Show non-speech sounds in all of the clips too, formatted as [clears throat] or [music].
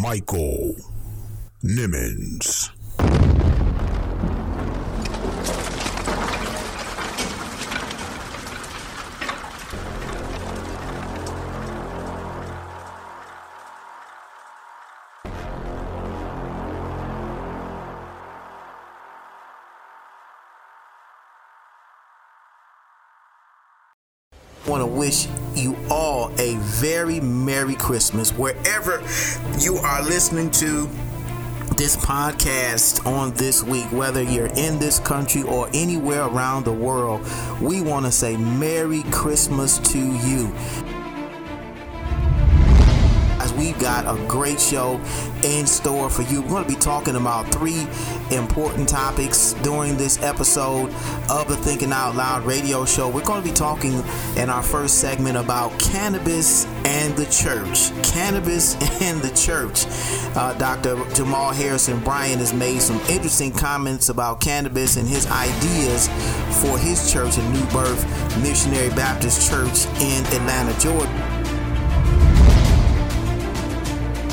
Michael Nimmons. Merry Christmas wherever you are listening to this podcast on this week, whether you're in this country or anywhere around the world. We want to say Merry Christmas to you we've got a great show in store for you. We're going to be talking about three important topics during this episode of the Thinking Out Loud radio show. We're going to be talking in our first segment about cannabis and the church. Cannabis [laughs] and the church. Uh, Dr. Jamal Harrison Bryant has made some interesting comments about cannabis and his ideas for his church in New Birth Missionary Baptist Church in Atlanta, Georgia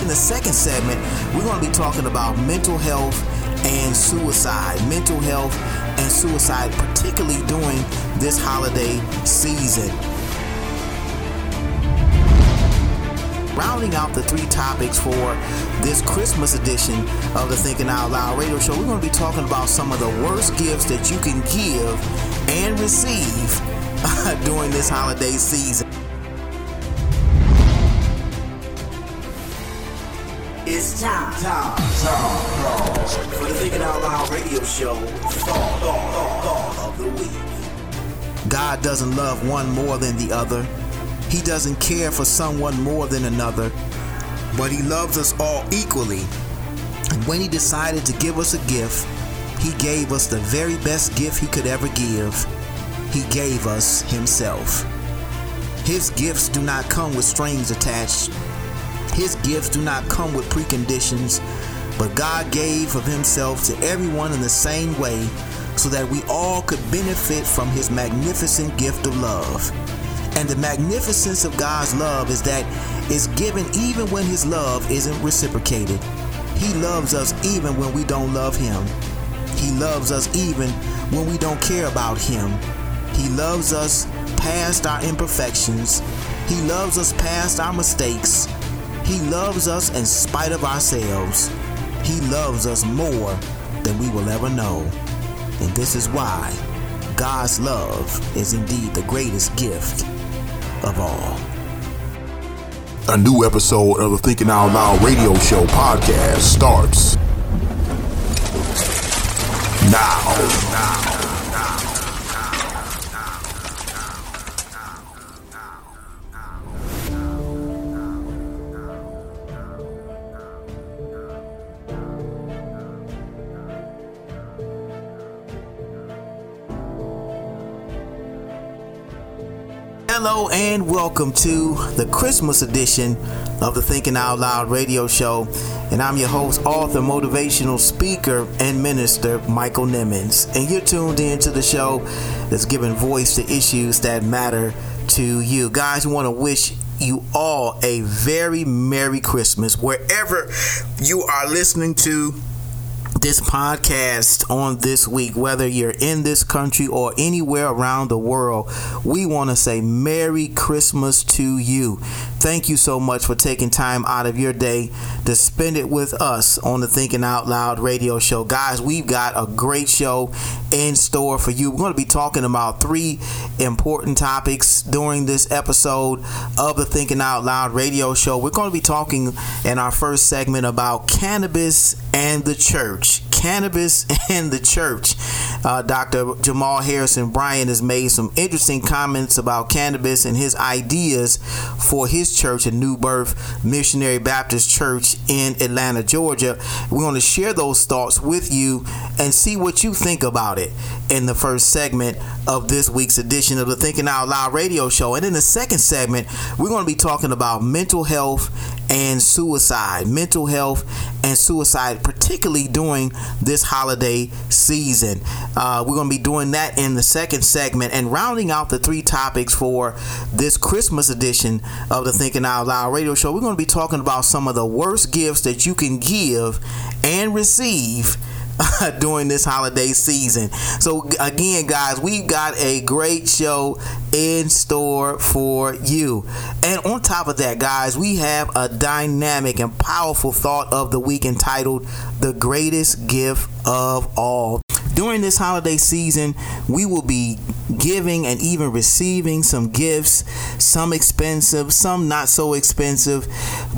the second segment, we're going to be talking about mental health and suicide. Mental health and suicide, particularly during this holiday season. rounding out the three topics for this Christmas edition of the Thinking Out Loud radio show, we're going to be talking about some of the worst gifts that you can give and receive [laughs] during this holiday season. It's time, time, time for the Thinking Out Loud radio show. Thought, thought, thought of the week. God doesn't love one more than the other. He doesn't care for someone more than another, but He loves us all equally. And when He decided to give us a gift, He gave us the very best gift He could ever give. He gave us Himself. His gifts do not come with strings attached. His gifts do not come with preconditions, but God gave of Himself to everyone in the same way so that we all could benefit from His magnificent gift of love. And the magnificence of God's love is that it's given even when His love isn't reciprocated. He loves us even when we don't love Him. He loves us even when we don't care about Him. He loves us past our imperfections. He loves us past our mistakes. He loves us in spite of ourselves. He loves us more than we will ever know. And this is why God's love is indeed the greatest gift of all. A new episode of the Thinking Out Loud radio show podcast starts now. now. And welcome to the Christmas edition of the Thinking Out Loud radio show. And I'm your host, author, motivational speaker, and minister, Michael Nimmons. And you're tuned in to the show that's giving voice to issues that matter to you. Guys, want to wish you all a very Merry Christmas wherever you are listening to this podcast on this week, whether you're in this country or anywhere around the world, we want to say Merry Christmas to you. Thank you so much for taking time out of your day to spend it with us on the Thinking Out Loud radio show. Guys, we've got a great show in store for you. We're going to be talking about three important topics during this episode of the Thinking Out Loud radio show. We're going to be talking in our first segment about cannabis and the church. Cannabis [laughs] and the church. Uh, Dr. Jamal Harrison Bryant has made some interesting comments about cannabis and his ideas for his his church, a New Birth Missionary Baptist Church in Atlanta, Georgia. We're going to share those thoughts with you and see what you think about it in the first segment of this week's edition of the Thinking Out Loud radio show. And in the second segment, we're going to be talking about mental health and suicide, mental health and suicide, particularly during this holiday season. Uh, we're going to be doing that in the second segment and rounding out the three topics for this Christmas edition of the Thinking Out Loud radio show. We're going to be talking about some of the worst gifts that you can give and receive [laughs] during this holiday season. So, again, guys, we've got a great show in store for you. And on top of that, guys, we have a dynamic and powerful thought of the week entitled The Greatest Gift of All. During this holiday season, we will be giving and even receiving some gifts, some expensive, some not so expensive.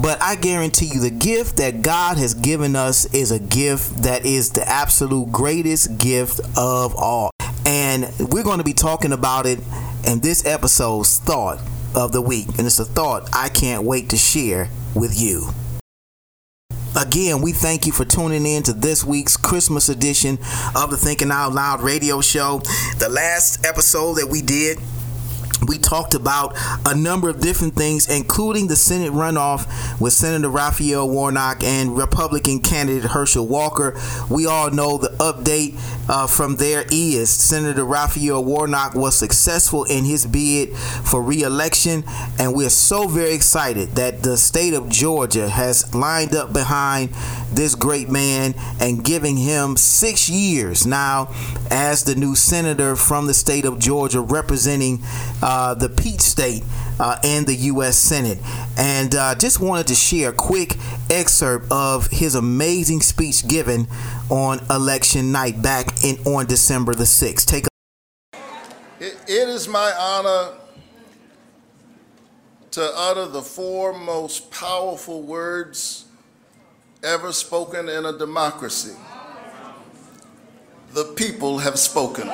But I guarantee you, the gift that God has given us is a gift that is the absolute greatest gift of all. And we're going to be talking about it in this episode's thought of the week. And it's a thought I can't wait to share with you. Again, we thank you for tuning in to this week's Christmas edition of the Thinking Out Loud radio show. The last episode that we did we talked about a number of different things, including the Senate runoff with Senator Raphael Warnock and Republican candidate Herschel Walker. We all know the update uh, from there is Senator Raphael Warnock was successful in his bid for re-election, and we're so very excited that the state of Georgia has lined up behind this great man and giving him six years now as the new senator from the state of Georgia representing. Uh, the Peach State uh, and the U.S. Senate. And uh, just wanted to share a quick excerpt of his amazing speech given on election night back in on December the 6th. Take a- it, it is my honor to utter the four most powerful words ever spoken in a democracy. The people have spoken.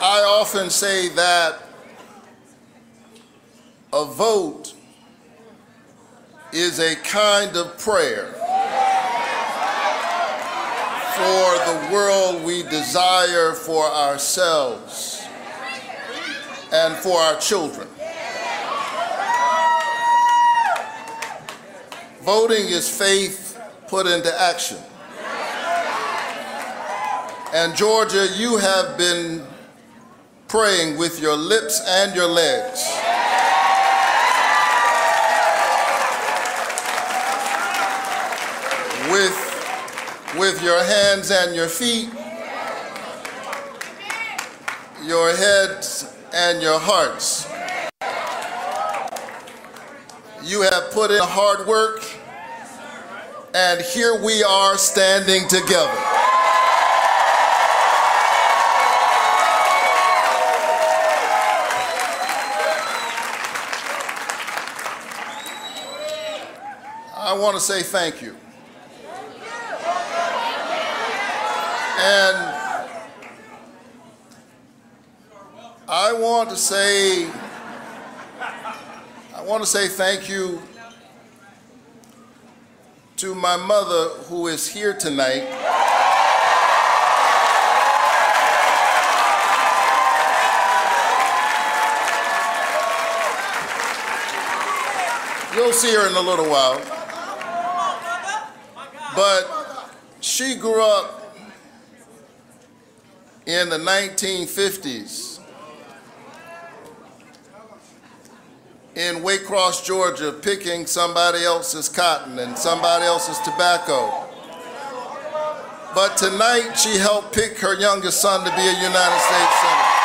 I often say that a vote is a kind of prayer for the world we desire for ourselves and for our children. Voting is faith put into action. And Georgia, you have been praying with your lips and your legs. With, with your hands and your feet, your heads and your hearts. You have put in hard work, and here we are standing together. I want to say thank you. And I want to say, I want to say thank you to my mother who is here tonight. You'll see her in a little while. But she grew up in the 1950s in Waycross, Georgia, picking somebody else's cotton and somebody else's tobacco. But tonight she helped pick her youngest son to be a United States Senator.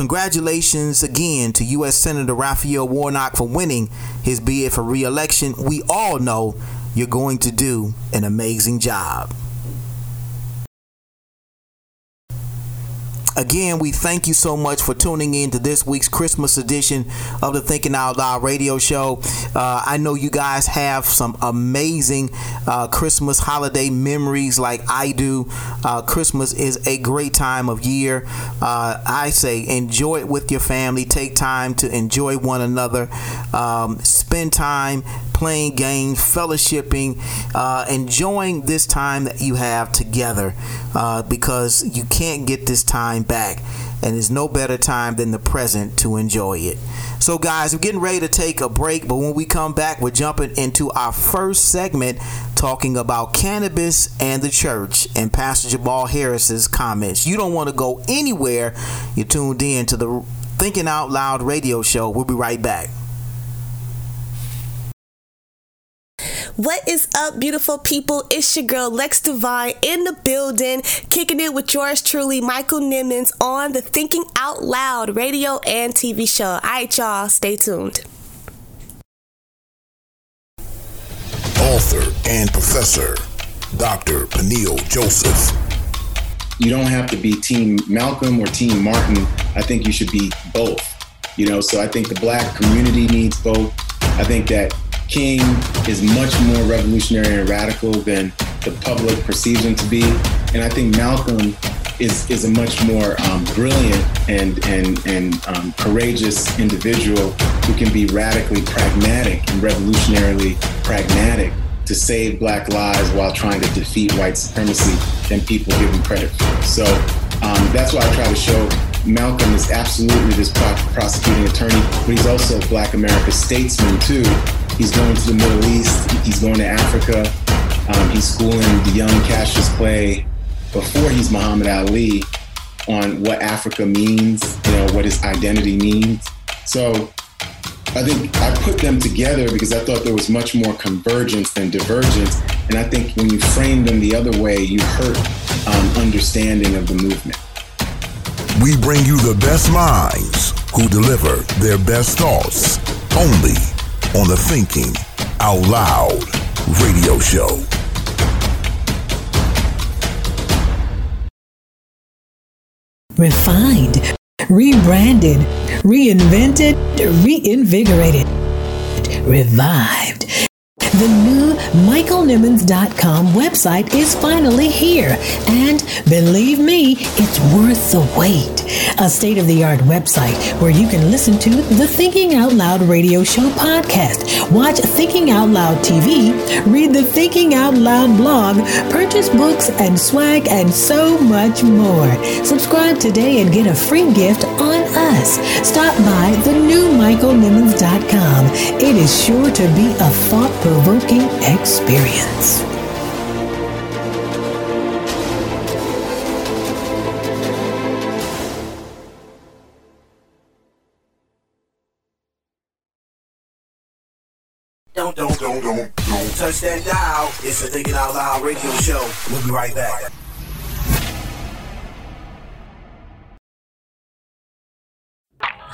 Congratulations again to U.S. Senator Raphael Warnock for winning his bid for re election. We all know you're going to do an amazing job. Again, we thank you so much for tuning in to this week's Christmas edition of the Thinking Out Loud radio show. Uh, I know you guys have some amazing uh, Christmas holiday memories like I do. Uh, Christmas is a great time of year. Uh, I say enjoy it with your family. Take time to enjoy one another. Um, spend time playing games, fellowshipping, uh, enjoying this time that you have together uh, because you can't get this time back. And there's no better time than the present to enjoy it. So, guys, we're getting ready to take a break, but when we come back, we're jumping into our first segment talking about cannabis and the church and Pastor Jamal Harris's comments. You don't want to go anywhere. You're tuned in to the Thinking Out Loud radio show. We'll be right back. What is up, beautiful people? It's your girl Lex Divine in the building, kicking it with yours truly, Michael Nimmons, on the Thinking Out Loud radio and TV show. All right, y'all, stay tuned. Author and professor, Dr. Peniel Joseph. You don't have to be Team Malcolm or Team Martin. I think you should be both. You know, so I think the black community needs both. I think that King is much more revolutionary and radical than the public perceives him to be. And I think Malcolm is, is a much more um, brilliant and, and, and um, courageous individual who can be radically pragmatic and revolutionarily pragmatic to save black lives while trying to defeat white supremacy than people give him credit for. So um, that's why I try to show Malcolm is absolutely this prosecuting attorney, but he's also a Black America's statesman too, He's going to the Middle East. He's going to Africa. Um, he's schooling the young Cassius Clay before he's Muhammad Ali on what Africa means, you know, what his identity means. So I think I put them together because I thought there was much more convergence than divergence. And I think when you frame them the other way, you hurt um, understanding of the movement. We bring you the best minds who deliver their best thoughts only on the Thinking Out Loud radio show. Refined, rebranded, reinvented, reinvigorated, revived. The new MichaelNimmons.com website is finally here, and believe me, it's worth the wait. A state of the art website where you can listen to the Thinking Out Loud radio show podcast, watch Thinking Out Loud TV, read the Thinking Out Loud blog, purchase books and swag, and so much more. Subscribe today and get a free gift us. Stop by the new MichaelNimmons.com. It is sure to be a thought provoking experience. Don't, don't, don't, don't, don't touch that dial. It's the Thinking Out Loud radio show. We'll be right back.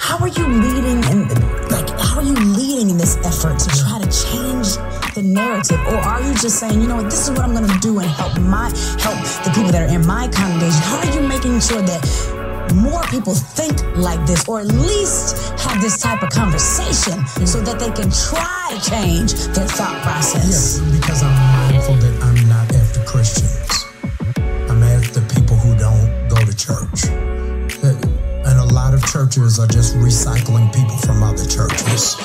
How are you leading in like how are you leading in this effort to try to change the narrative? Or are you just saying, you know what, this is what I'm gonna do and help my help the people that are in my congregation? How are you making sure that more people think like this or at least have this type of conversation so that they can try to change their thought process? Yes, because I'm mindful that I'm not after Christians. I'm after people who don't go to church. Churches are just recycling people from other churches.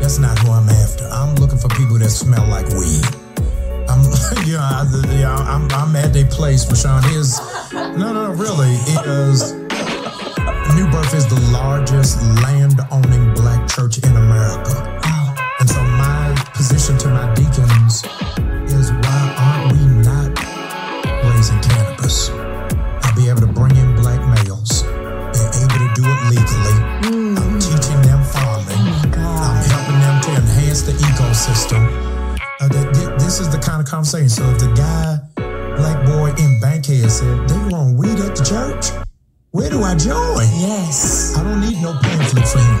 That's not who I'm after. I'm looking for people that smell like weed. I'm, [laughs] you know, I, yeah, I'm, I'm at a place, Rashawn. Here's, no, no, really, is New Birth is the largest land-owning black church in America. And so my position to my deacons is why aren't we not raising cannabis? Enhance the ecosystem. Uh, th- th- this is the kind of conversation. So if the guy, black boy in Bankhead said they growing weed at the church, Where do I join? Yes. I don't need no pamphlet for him.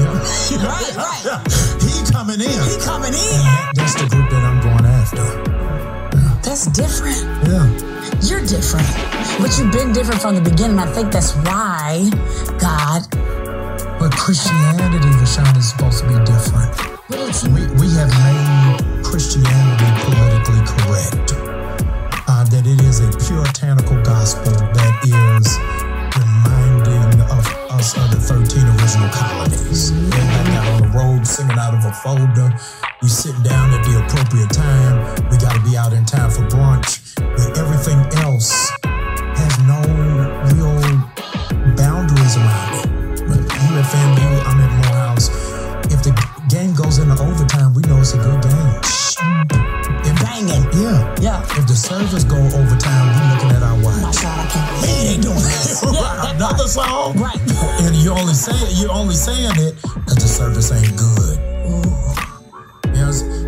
Yeah. [laughs] Right, right. [laughs] he coming in. He coming in. That- that's the group that I'm going after. That's different. Yeah. You're different. But you've been different from the beginning. I think that's why God. But Christianity, Rashawn, is supposed to be different. We, we have made Christianity politically correct. Uh, that it is a puritanical gospel that is reminding of us of the 13 original colonies. We're back out on the road singing out of a folder. We sit down at the appropriate time. We got to be out in time for brunch. But everything else has no real boundaries around it. You at FAMU, I'm at Morehouse. If the game goes into overtime, we know it's a good game. If banging. yeah. Yeah. If the servers go overtime, we're looking at our Oh my watch. God, I can't believe they doing this. [laughs] [laughs] Another song. Right. And you're only say you're only saying it because the service ain't good. Yes.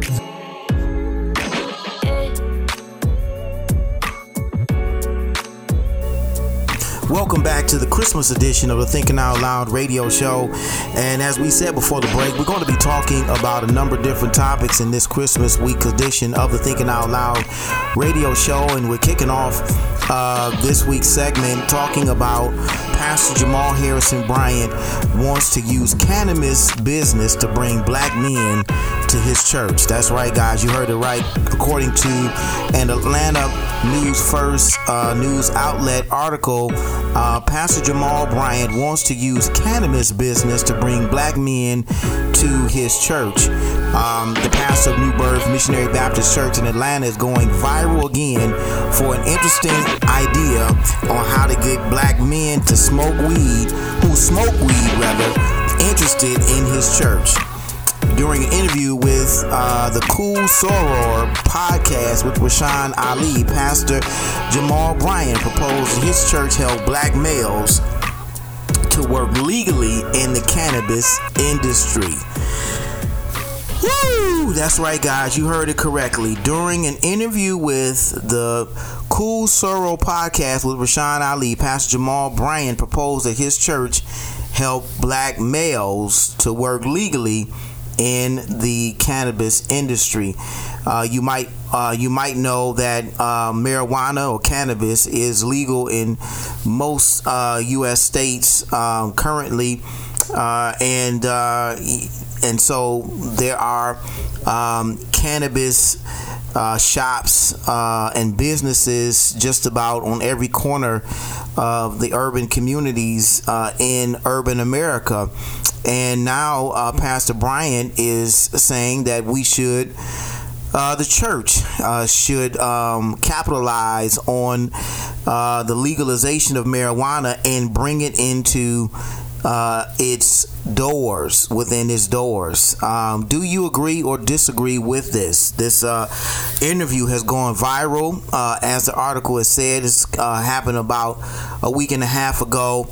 Welcome back to the Christmas edition of the Thinking Out Loud radio show. And as we said before the break, we're going to be talking about a number of different topics in this Christmas week edition of the Thinking Out Loud radio show. And we're kicking off uh, this week's segment talking about Pastor Jamal Harrison Bryant wants to use cannabis business to bring black men to his church. That's right, guys. You heard it right. According to an Atlanta News First uh, news outlet article, uh, Pastor Jamal Bryant wants to use cannabis business to bring black men to his church. Um, the pastor of New Birth Missionary Baptist Church in Atlanta is going viral again for an interesting idea on how to get black men to smoke weed, who smoke weed rather, interested in his church during an interview with uh, the Cool Soror podcast with Rashawn Ali, Pastor Jamal Bryant proposed his church help black males to work legally in the cannabis industry. Woo! That's right, guys. You heard it correctly. During an interview with the Cool Soror podcast with Rashawn Ali, Pastor Jamal Bryant proposed that his church help black males to work legally in the cannabis industry. Uh, you might uh, you might know that uh, marijuana or cannabis is legal in most uh, U.S. states um, currently, uh, and uh, and so there are um, cannabis uh, shops uh, and businesses just about on every corner of the urban communities uh, in urban America. And now uh, Pastor Bryant is saying that we should. Uh, the church uh, should um, capitalize on uh, the legalization of marijuana and bring it into uh, its doors within its doors. Um, do you agree or disagree with this? This uh, interview has gone viral, uh, as the article has said. It's uh, happened about a week and a half ago.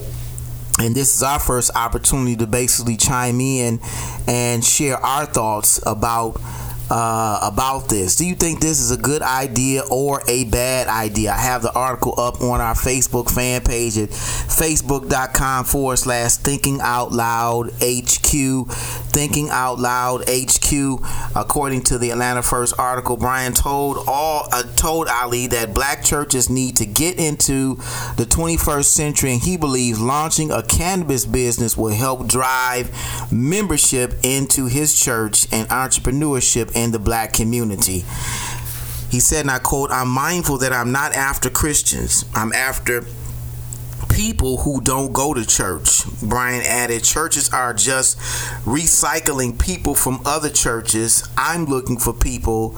And this is our first opportunity to basically chime in and share our thoughts about uh, about this. Do you think this is a good idea or a bad idea? I have the article up on our Facebook fan page at facebook.com forward slash thinking out loud HQ. Thinking out loud HQ. According to the Atlanta First article, Brian told all uh, told Ali that black churches need to get into the 21st century, and he believes launching a cannabis business will help drive membership into his church and entrepreneurship in the black community. He said, and I quote, I'm mindful that I'm not after Christians. I'm after people who don't go to church. Brian added, churches are just recycling people from other churches. I'm looking for people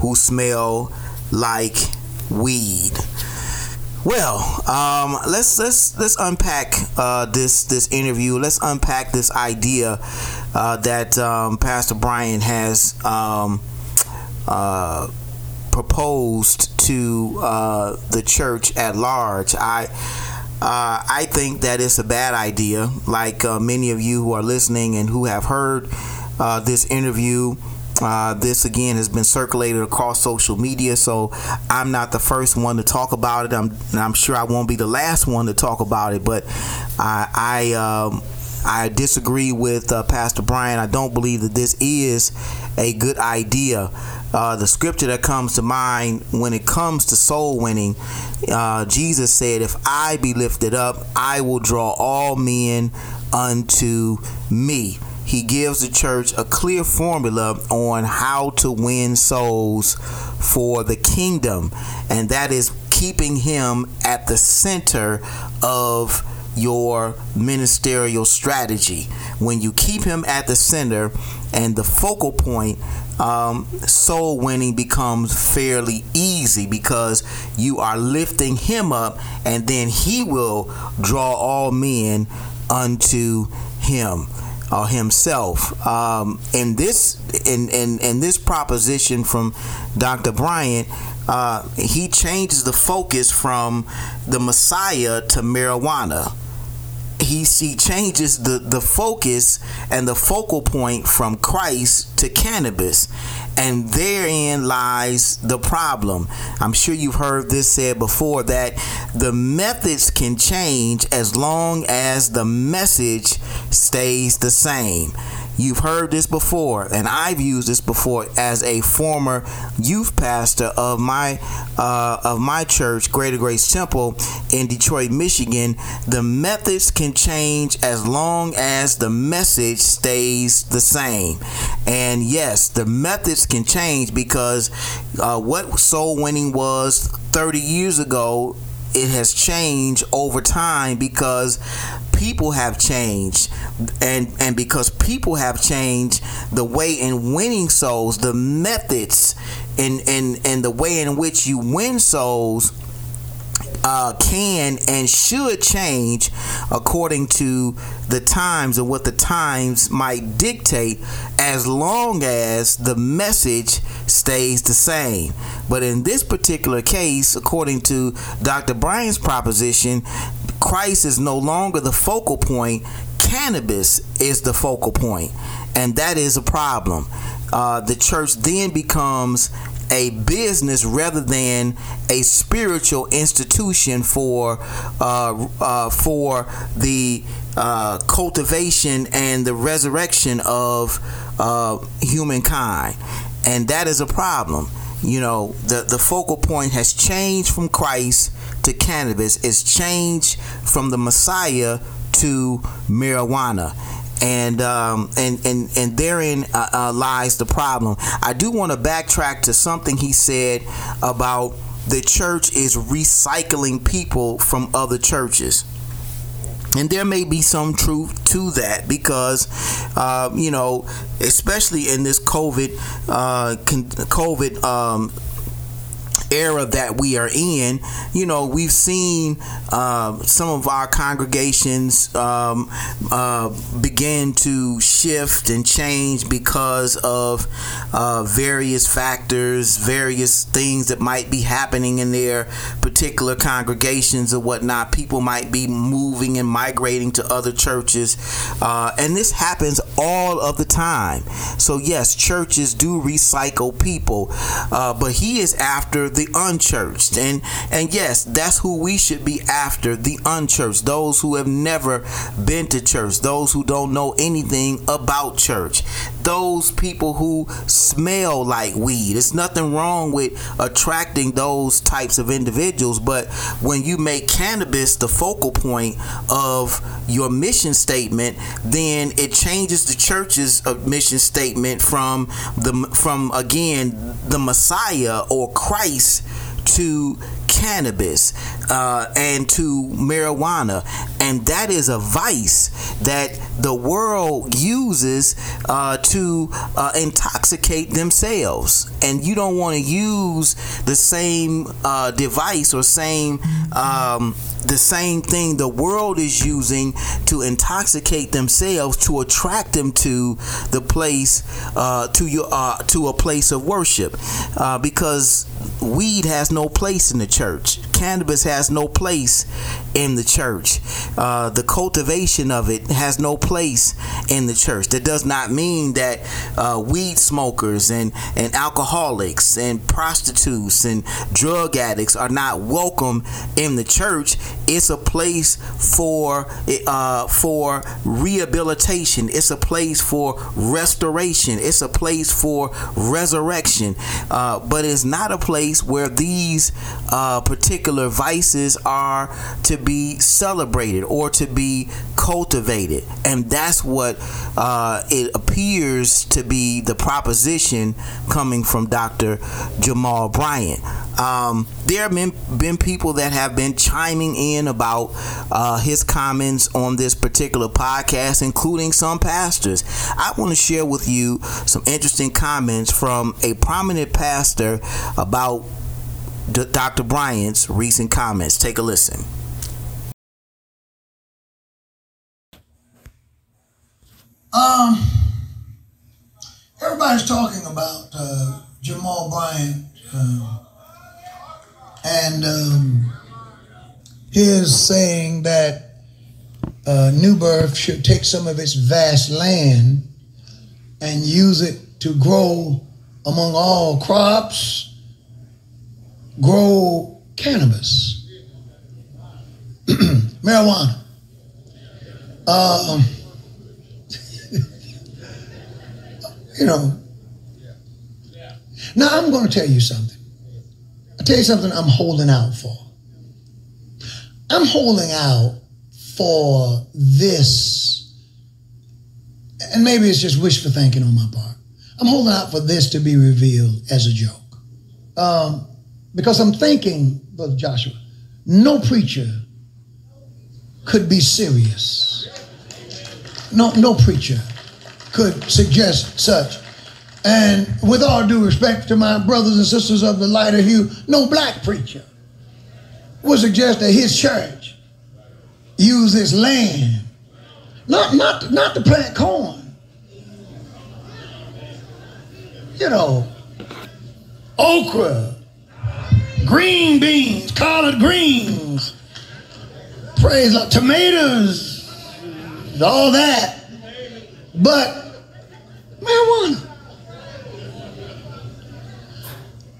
who smell like weed. Well, um, let's let's let's unpack uh, this this interview. Let's unpack this idea uh, that um, Pastor Brian has um, uh, proposed to uh, the church at large. I uh, I think that it's a bad idea. Like uh, many of you who are listening and who have heard this interview, Uh, this again has been circulated across social media, so I'm not the first one to talk about it. I'm, I'm sure I won't be the last one to talk about it, but I, I um, I disagree with uh, Pastor Brian. I don't believe that this is a good idea. Uh, the scripture that comes to mind when it comes to soul winning, uh, Jesus said, If I be lifted up, I will draw all men unto me. He gives the church a clear formula on how to win souls for the kingdom, and that is keeping him at the center of your ministerial strategy. When you keep him at the center and the focal point, um, soul winning becomes fairly easy because you are lifting him up and then he will draw all men unto him or himself. Um, in this in, in, in this proposition from Dr. Bryant, uh, he changes the focus from the Messiah to marijuana he he changes the the focus and the focal point from Christ to cannabis and therein lies the problem. I'm sure you've heard this said before that the methods can change as long as the message stays the same. You've heard this before, and I've used this before as a former youth pastor of my uh, of my church, Greater Grace Temple in Detroit, Michigan. The methods can change as long as the message stays the same. And yes, the methods can change because uh, what soul winning was 30 years ago it has changed over time because people have changed. And and because people have changed the way in winning souls the methods and and and the way in which you win souls uh, can and should change according to the times and what the times might dictate as long as the message stays the same. But in this particular case, according to Dr. Bryan's proposition, Christ is no longer the focal point, cannabis is the focal point, and that is a problem. Uh, the church then becomes a business rather than a spiritual institution for uh, uh, for the uh, cultivation and the resurrection of uh, humankind, and that is a problem. You know, the the focal point has changed from Christ to cannabis. It's changed from the Messiah to marijuana and um, and and and therein uh, uh, lies the problem. I do want to backtrack to something he said about the church is recycling people from other churches. And there may be some truth to that because, uh, you know, especially in this COVID, uh, COVID um, era that we are in, you know, we've seen uh, some of our congregations um, uh, begin to shift and change because of uh, various factors, various things that might be happening in their particular congregations or whatnot. People might be moving and migrating to other churches, uh, and this happens all of the time. So, yes, churches do recycle people, uh, but he is after the unchurched. And and yes, that's who we should be after, the unchurched, those who have never been to church, those who don't know anything about church, those people who smell like weed. It's nothing wrong with attracting those types of individuals, but when you make cannabis the focal point of your mission statement, then it changes the church's uh, mission statement from the from again the Messiah or Christ to cannabis uh, and to marijuana, and that is a vice that the world uses uh, to uh, intoxicate themselves. And you don't want to use the same uh, device or same um, the same thing the world is using to intoxicate themselves to attract them to the place uh, to your uh, to a place of worship because weed has no place in the church cannabis has no place in the church. Uh, the cultivation of it has no place in the church. That does not mean that uh, weed smokers and, and alcoholics and prostitutes and drug addicts are not welcome in the church. It's a place for uh, for rehabilitation. It's a place for restoration. It's a place for resurrection. Uh, but it's not a place where these uh, particular vices are to be celebrated or to be cultivated. And that's what uh, it appears to be the proposition coming from Dr. Jamal Bryant. Um, there have been, been people that have been chiming in about uh, his comments on this particular podcast, including some pastors. I want to share with you some interesting comments from a prominent pastor about Dr. Bryant's recent comments. Take a listen. Um, everybody's talking about uh, Jamal Bryant uh, and um, his saying that uh, New Birth should take some of its vast land and use it to grow among all crops, grow cannabis, [clears throat] marijuana. Um, [laughs] you know. Now I'm going to tell you something. I'll tell you something I'm holding out for. I'm holding out for this, and maybe it's just wishful thinking on my part. I'm holding out for this to be revealed as a joke. Um, because I'm thinking, Brother Joshua, no preacher could be serious. No, no preacher could suggest such. And with all due respect to my brothers and sisters of the lighter hue, no black preacher would suggest that his church use this land, not, not, not to plant corn, you know, okra, green beans, collard greens, praise like tomatoes, all that. But marijuana.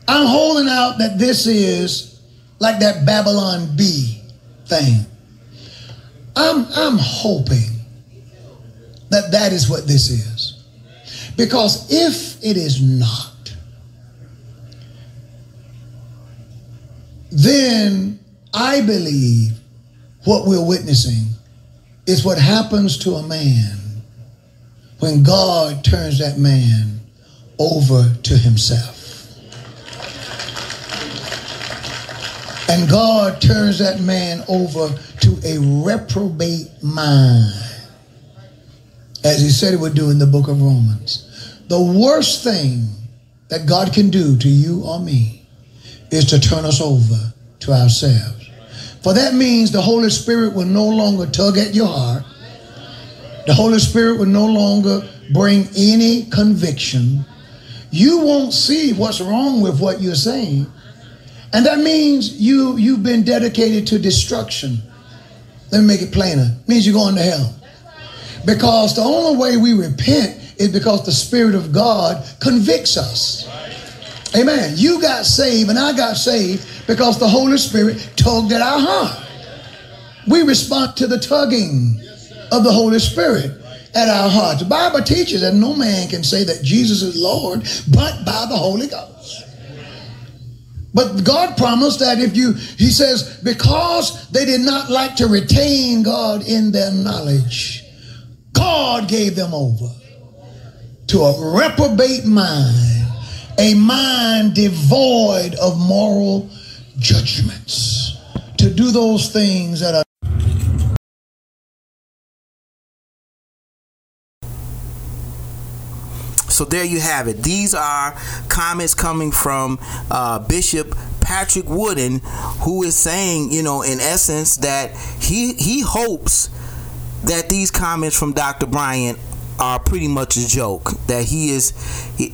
I'm holding out that this is like that Babylon Bee thing. I'm, I'm hoping that that is what this is. Because if it is not, then I believe what we're witnessing is what happens to a man when God turns that man over to himself. And God turns that man over to a reprobate mind, as he said he would do in the book of Romans. The worst thing that God can do to you or me is to turn us over to ourselves. For that means the Holy Spirit will no longer tug at your heart. The Holy Spirit will no longer bring any conviction. You won't see what's wrong with what you're saying. And that means you, you've been dedicated to destruction. Let me make it plainer. It means you're going to hell. Because the only way we repent is because the Spirit of God convicts us. Amen. You got saved and I got saved because the Holy Spirit tugged at our heart. We respond to the tugging of the Holy Spirit at our hearts. The Bible teaches that no man can say that Jesus is Lord but by the Holy Ghost. But God promised that if you, He says, because they did not like to retain God in their knowledge, God gave them over to a reprobate mind, a mind devoid of moral judgments, to do those things that are So there you have it. These are comments coming from uh, Bishop Patrick Wooden, who is saying, you know, in essence, that he he hopes that these comments from Dr. Bryant are pretty much a joke. That he is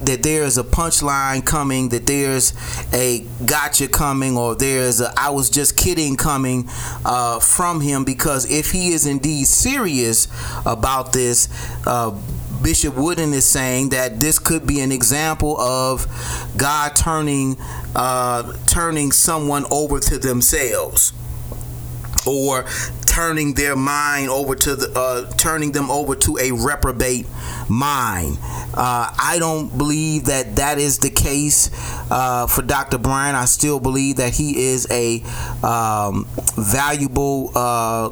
that there is a punchline coming, that there's a gotcha coming, or there's a I was just kidding coming uh, from him. Because if he is indeed serious about this. Uh, Bishop Wooden is saying that this could be an example of God turning uh, turning someone over to themselves or turning their mind over to the uh, turning them over to a reprobate mind. Uh, I don't believe that that is the case uh, for Dr. Bryan. I still believe that he is a um, valuable. Uh,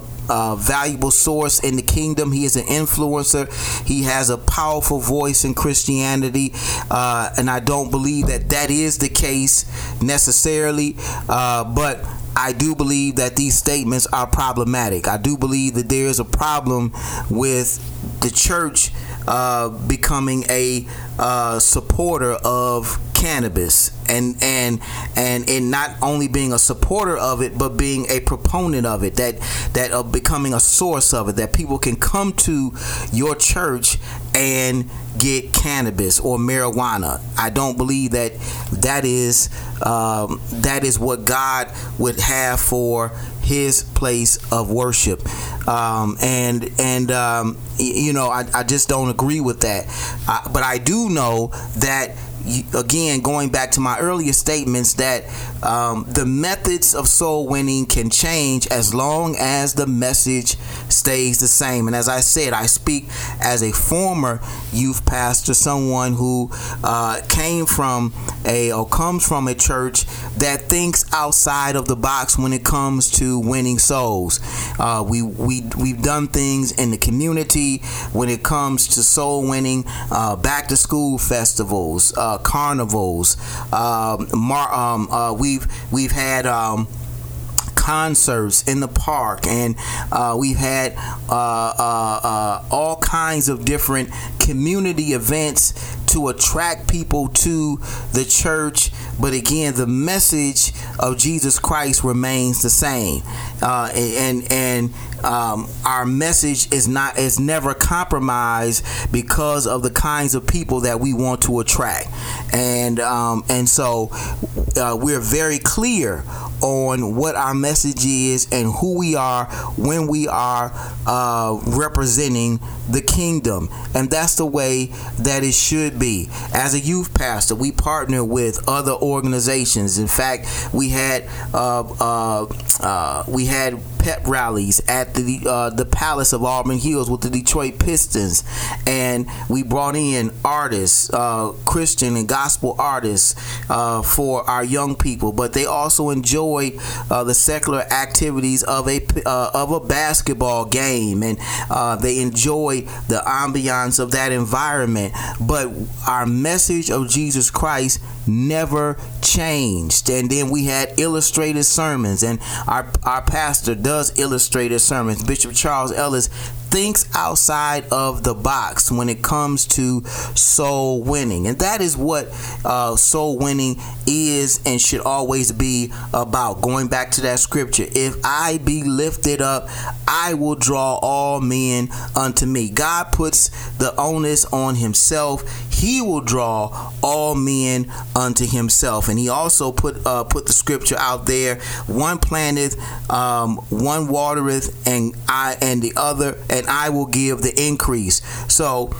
valuable source in the kingdom. He is an influencer. He has a powerful voice in Christianity, uh, and I don't believe that that is the case necessarily. Uh, but I do believe that these statements are problematic. I do believe that there is a problem with the church uh, becoming a uh, supporter of cannabis and and and and not only being a supporter of it but being a proponent of it that that of becoming a source of it that people can come to your church and get cannabis or marijuana. I don't believe that that is um, that is what god would have for his place of worship. Um, and and um, you know I, I just don't agree with that. I, but i do know that again, going back to my earlier statements, that um, the methods of soul winning can change as long as the message stays the same. And as I said, I speak as a former youth pastor, someone who uh, came from a or comes from a church that thinks outside of the box when it comes to winning souls. Uh, we we we've done things in the community when it comes to soul winning, uh, back to school festivals, uh, carnivals. Um, mar- um, uh, we've we've had. Um, concerts in the park, and uh, we've had uh, uh, uh, all kinds of different community events to attract people to the church. But again, the message of Jesus Christ remains the same, uh, and and um, our message is not is never compromised because of the kinds of people that we want to attract, and um, and so uh, we're very clear on what our message is and who we are when we are uh, representing the kingdom, and that's the way that it should be. As a youth pastor, we partner with other organizations. In fact, we had uh, uh, uh we had pep rallies at the uh, the Palace of Auburn Hills with the Detroit Pistons, and we brought in artists, uh, Christian and gospel artists, uh, for our young people. But they also enjoy uh, the secular activities of a uh, of a basketball game, and uh, they enjoy the ambiance of that environment. But our message of Jesus Christ never changed. And then we had illustrated sermons, and our our pastor does illustrated sermons. Bishop Charles Ellis thinks outside of the box when it comes to soul winning. And that is what uh, soul winning is and should always be about. Going back to that scripture if I be lifted up, I will draw all men unto me. God puts the onus on himself. He will draw all men unto himself. And he also put uh, put the scripture out there one planteth, um, one watereth, and I and the other and I will give the increase. So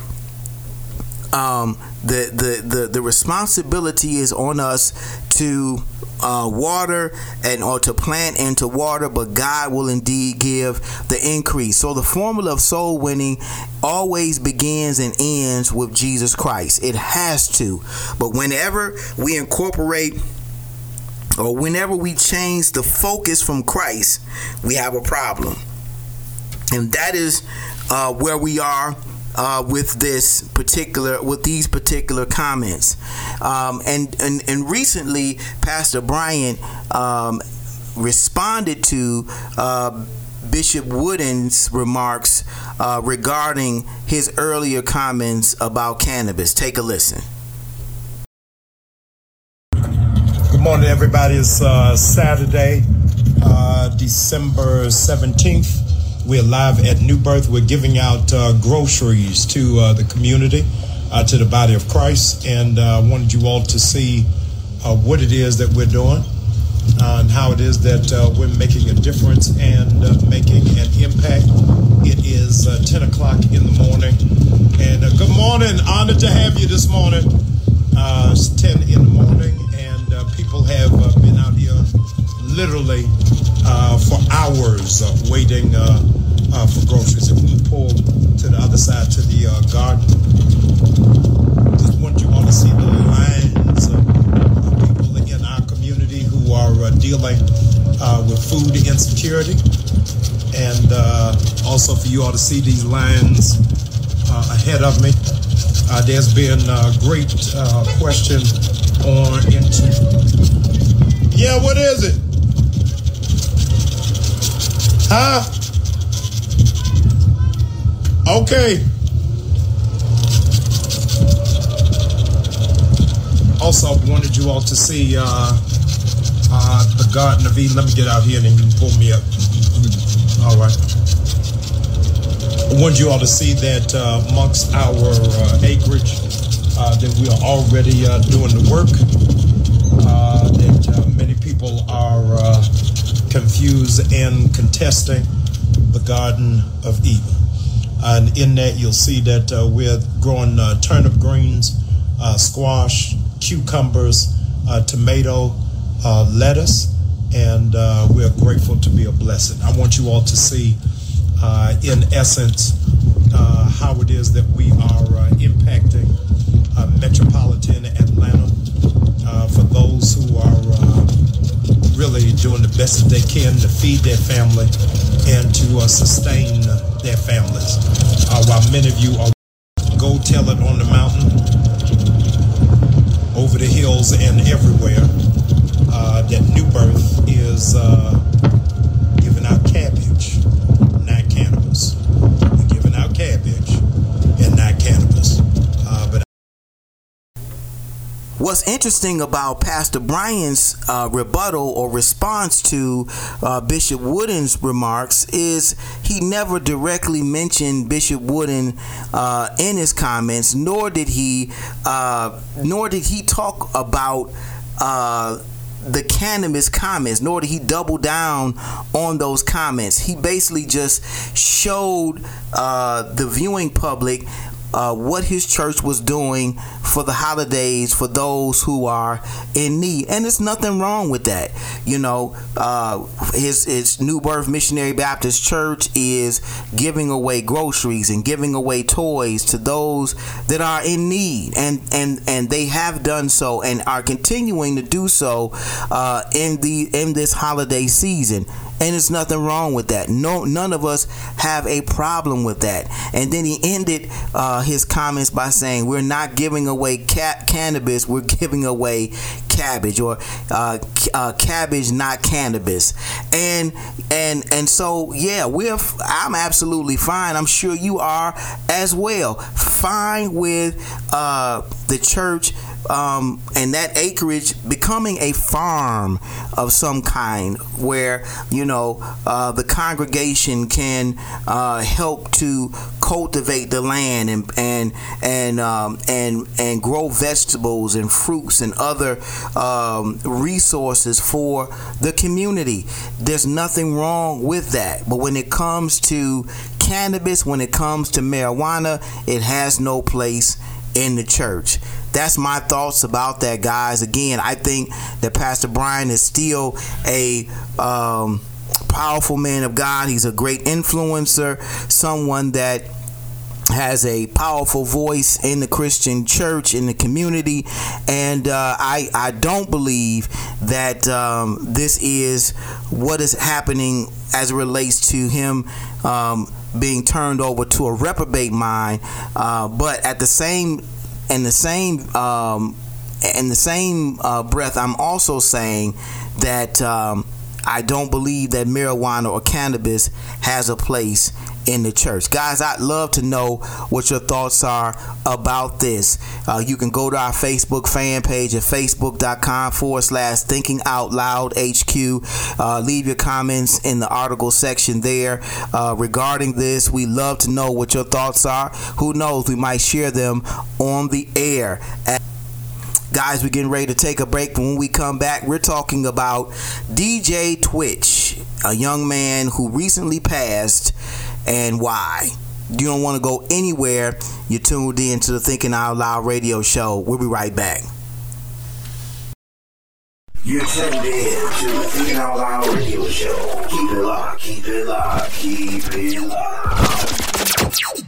um, the, the the the responsibility is on us to uh, water and or to plant and to water, but God will indeed give the increase. So the formula of soul winning always begins and ends with Jesus Christ. It has to. But whenever we incorporate or whenever we change the focus from Christ, we have a problem. And that is uh, where we are uh, with this particular with these particular comments. Um, and, and and recently, Pastor Bryant um, responded to. Uh, Bishop Wooden's remarks uh, regarding his earlier comments about cannabis. Take a listen. Good morning, everybody. It's uh, Saturday, uh, December 17th. We're live at New Birth. We're giving out uh, groceries to uh, the community, uh, to the body of Christ, and I wanted you all to see what it is that we're doing. Uh, and how it is that uh, we're making a difference and uh, making an impact. It is 10 o'clock in the morning. And good morning. Honored to have you this morning. it's 10 in the morning, and people have been out here literally uh, for hours uh, waiting uh, for groceries. If we pull to the other side to the garden, just want you all to see the lines of people in our community who are uh, dealing uh, with food insecurity. And uh, also for you all to see these lines ahead of me. there's been a great question on into. Yeah, what is it? Huh? Okay. Also, I wanted you all to see uh, uh, the Garden of Eden. Let me get out here and then you can pull me up. All right. I wanted you all to see that uh, amongst our uh, acreage uh, that we are already uh, doing the work. Uh, that many people are confused and contesting the Garden of Eden. And in that, you'll see that we're growing turnip greens, squash, cucumbers, tomato, uh, lettuce, and uh, we're grateful to be a blessing. I want you all to see, uh, in essence, uh, how it is that we are uh, impacting uh, metropolitan really doing the best that they can to feed their family and to sustain their families. while many of you are go tell it on the mountain, over the hills, and everywhere uh, that New Birth is uh, giving out cabbage, not cannabis. We're giving out cabbage What's interesting about Pastor Bryant's uh, rebuttal or response to uh, Bishop Wooden's remarks is he never directly mentioned Bishop Wooden uh, in his comments, nor did he, uh, nor did he talk about uh, the cannabis comments, nor did he double down on those comments. He basically just showed uh, the viewing public uh, what his church was doing for the holidays for those who are in need, and there's nothing wrong with that. You know, uh, his his New Birth Missionary Baptist Church is giving away groceries and giving away toys to those that are in need, and and and they have done so and are continuing to do so uh, in the in this holiday season and there's nothing wrong with that. No, none of us have a problem with that. And then he ended uh, his comments by saying, "We're not giving away ca- cannabis. We're giving away cabbage, or uh, uh, cabbage, not cannabis." And and and so yeah, we're. I'm absolutely fine. I'm sure you are as well. Fine with uh, the church um, and that acreage becoming a farm of some kind where you know uh, the congregation can uh, help to cultivate the land and and and um, and and grow vegetables and fruits and other um, resources for the community. There's nothing wrong with that, but when it comes to cannabis, when it comes to marijuana, it has no place in the church. That's my thoughts about that, guys. Again, I think that Pastor Bryant is still a um, powerful man of God. He's a great influencer, someone that has a powerful voice in the Christian church in the community, and uh, I I don't believe that um, this is what is happening as it relates to him. Um, being turned over to a reprobate mind, uh, but at the same in the same um, in the same uh, breath, I'm also saying that um, I don't believe that marijuana or cannabis has a place in the church. Guys, I'd love to know what your thoughts are about this. Uh, you can go to our Facebook fan page at facebook.com forward slash thinking out loud HQ. Uh, leave your comments in the article section there uh, regarding this. We love to know what your thoughts are. Who knows, we might share them on the air. Guys, we're getting ready to take a break. But When we come back, we're talking about DJ Twitch, a young man who recently passed and why. You don't want to go anywhere. You're tuned in to the Thinking Out Loud radio show. We'll be right back. You're tuned in to the Thinking Out Loud radio show. Keep it locked, keep it locked, keep it locked.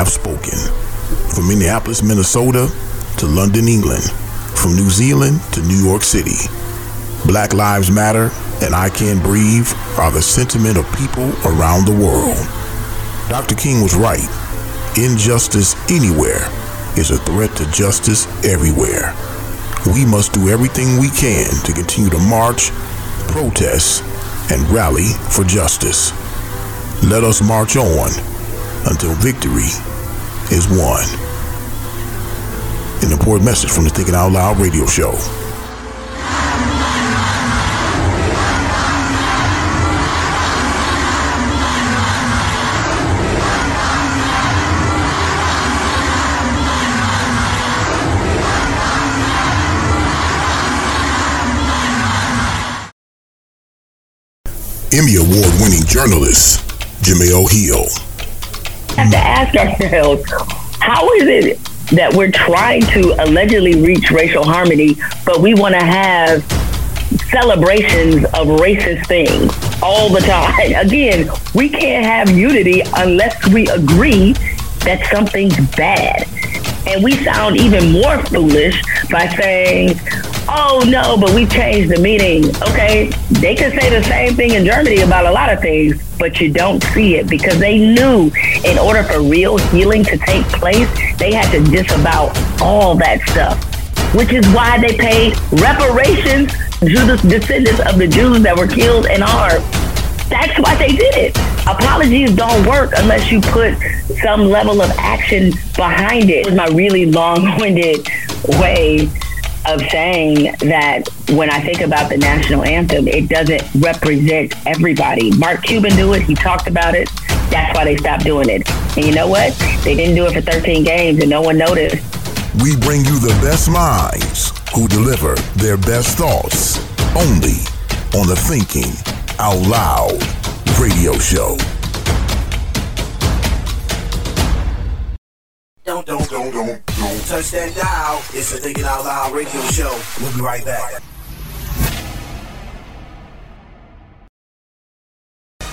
Have spoken. From Minneapolis, Minnesota to London, England, from New Zealand to New York City. Black Lives Matter and I Can't Breathe are the sentiment of people around the world. Dr. King was right. Injustice anywhere is a threat to justice everywhere. We must do everything we can to continue to march, protest, and rally for justice. Let us march on until victory is one. An important message from the Thinking Out Loud radio show. Emmy Award winning journalist, Jemele Hill. Have to ask ourselves [laughs] how is it that we're trying to allegedly reach racial harmony, but we want to have celebrations of racist things all the time? [laughs] Again, we can't have unity unless we agree that something's bad. And we sound even more foolish by saying, oh no, but we changed the meaning. Okay, they could say the same thing in Germany about a lot of things, but you don't see it because they knew in order for real healing to take place, they had to disavow all that stuff. Which is why they paid reparations to the descendants of the Jews that were killed and harmed. That's why they did it. Apologies don't work unless you put some level of action behind it. It's my really long-winded way of saying that when I think about the national anthem, it doesn't represent everybody. Mark Cuban knew it. He talked about it. That's why they stopped doing it. And you know what? They didn't do it for 13 games and no one noticed. We bring you the best minds who deliver their best thoughts only on the Thinking Out Loud radio show. Don't, don't, don't, don't, don't touch that dial. It's the Thinking Out Loud radio show. We'll be right back.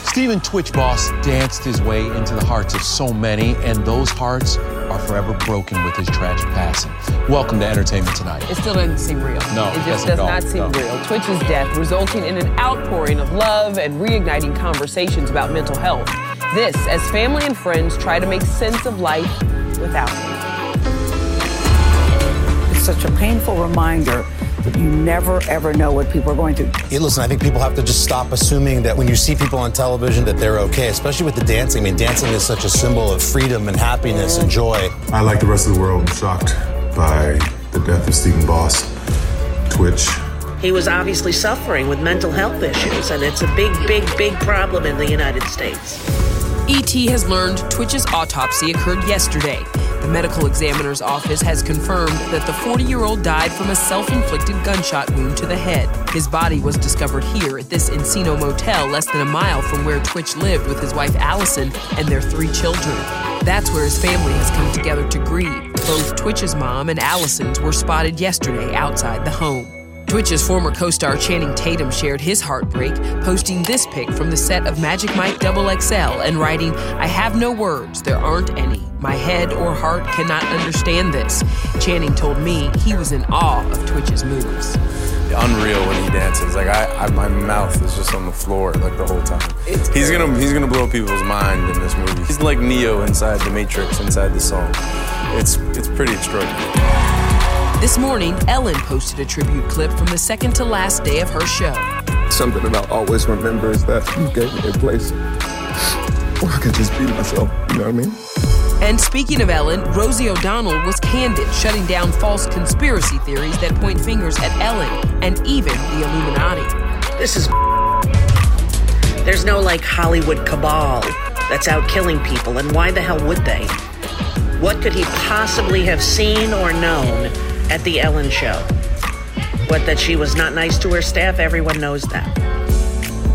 Stephen Twitch Boss danced his way into the hearts of so many, and those hearts are forever broken with his tragic passing. Welcome to Entertainment Tonight. It still doesn't seem real. No, it it just doesn't does at not seem No. real. Twitch's death resulting in an outpouring of love and reigniting conversations about mental health. This, as family and friends try to make sense of life without him. It's such a painful reminder that you never ever know what people are going through. Hey, listen, I think people have to just stop assuming that when you see people on television that they're okay, especially with the dancing. I mean, dancing is such a symbol of freedom and happiness and joy. I, like the rest of the world, am shocked by the death of Stephen Boss. Twitch he was obviously suffering with mental health issues, and it's a big, big, big problem in the United States. ET has learned Twitch's autopsy occurred yesterday. The medical examiner's office has confirmed that the 40 year old died from a self inflicted gunshot wound to the head. His body was discovered here at this Encino motel, less than a mile from where Twitch lived with his wife Allison and their three children. That's where his family has come together to grieve. Both Twitch's mom and Allison's were spotted yesterday outside the home. Twitch's former co star Channing Tatum shared his heartbreak, posting this pic from the set of Magic Mike XXL and writing, I have no words, there aren't any. My head or heart cannot understand this. Channing told me he was in awe of Twitch's moves. Unreal when he dances. Like I, I, my mouth is just on the floor like the whole time. he's gonna, he's gonna blow people's mind in this movie. He's like Neo inside the Matrix, inside the song. It's, it's pretty extraordinary. This morning, Ellen posted a tribute clip from the second to last day of her show. Something that I'll always remember is that you gave me a place where I could just be myself, you know what I mean? And speaking of Ellen, Rosie O'Donnell was candid, shutting down false conspiracy theories that point fingers at Ellen and even the Illuminati. This is. [laughs] There's no like Hollywood cabal that's out killing people, and why the hell would they? What could he possibly have seen or known at the Ellen show? What, that she was not nice to her staff? Everyone knows that.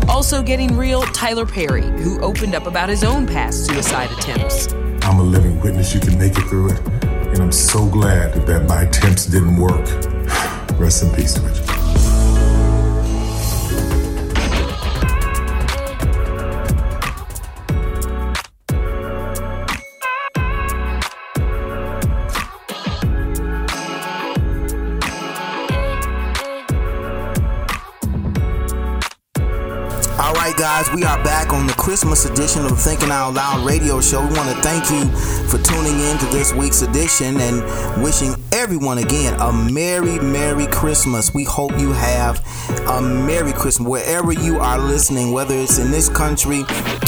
Also getting real, Tyler Perry, who opened up about his own past suicide attempts. I'm a living witness you can make it through it, and I'm so glad that my attempts didn't work. Rest in peace, Twitch. Guys, we are back on the Christmas edition of Thinking Out Loud radio show. We want to thank you for tuning in to this week's edition and wishing everyone again a Merry, Merry Christmas. We hope you have a Merry Christmas wherever you are listening, whether it's in this country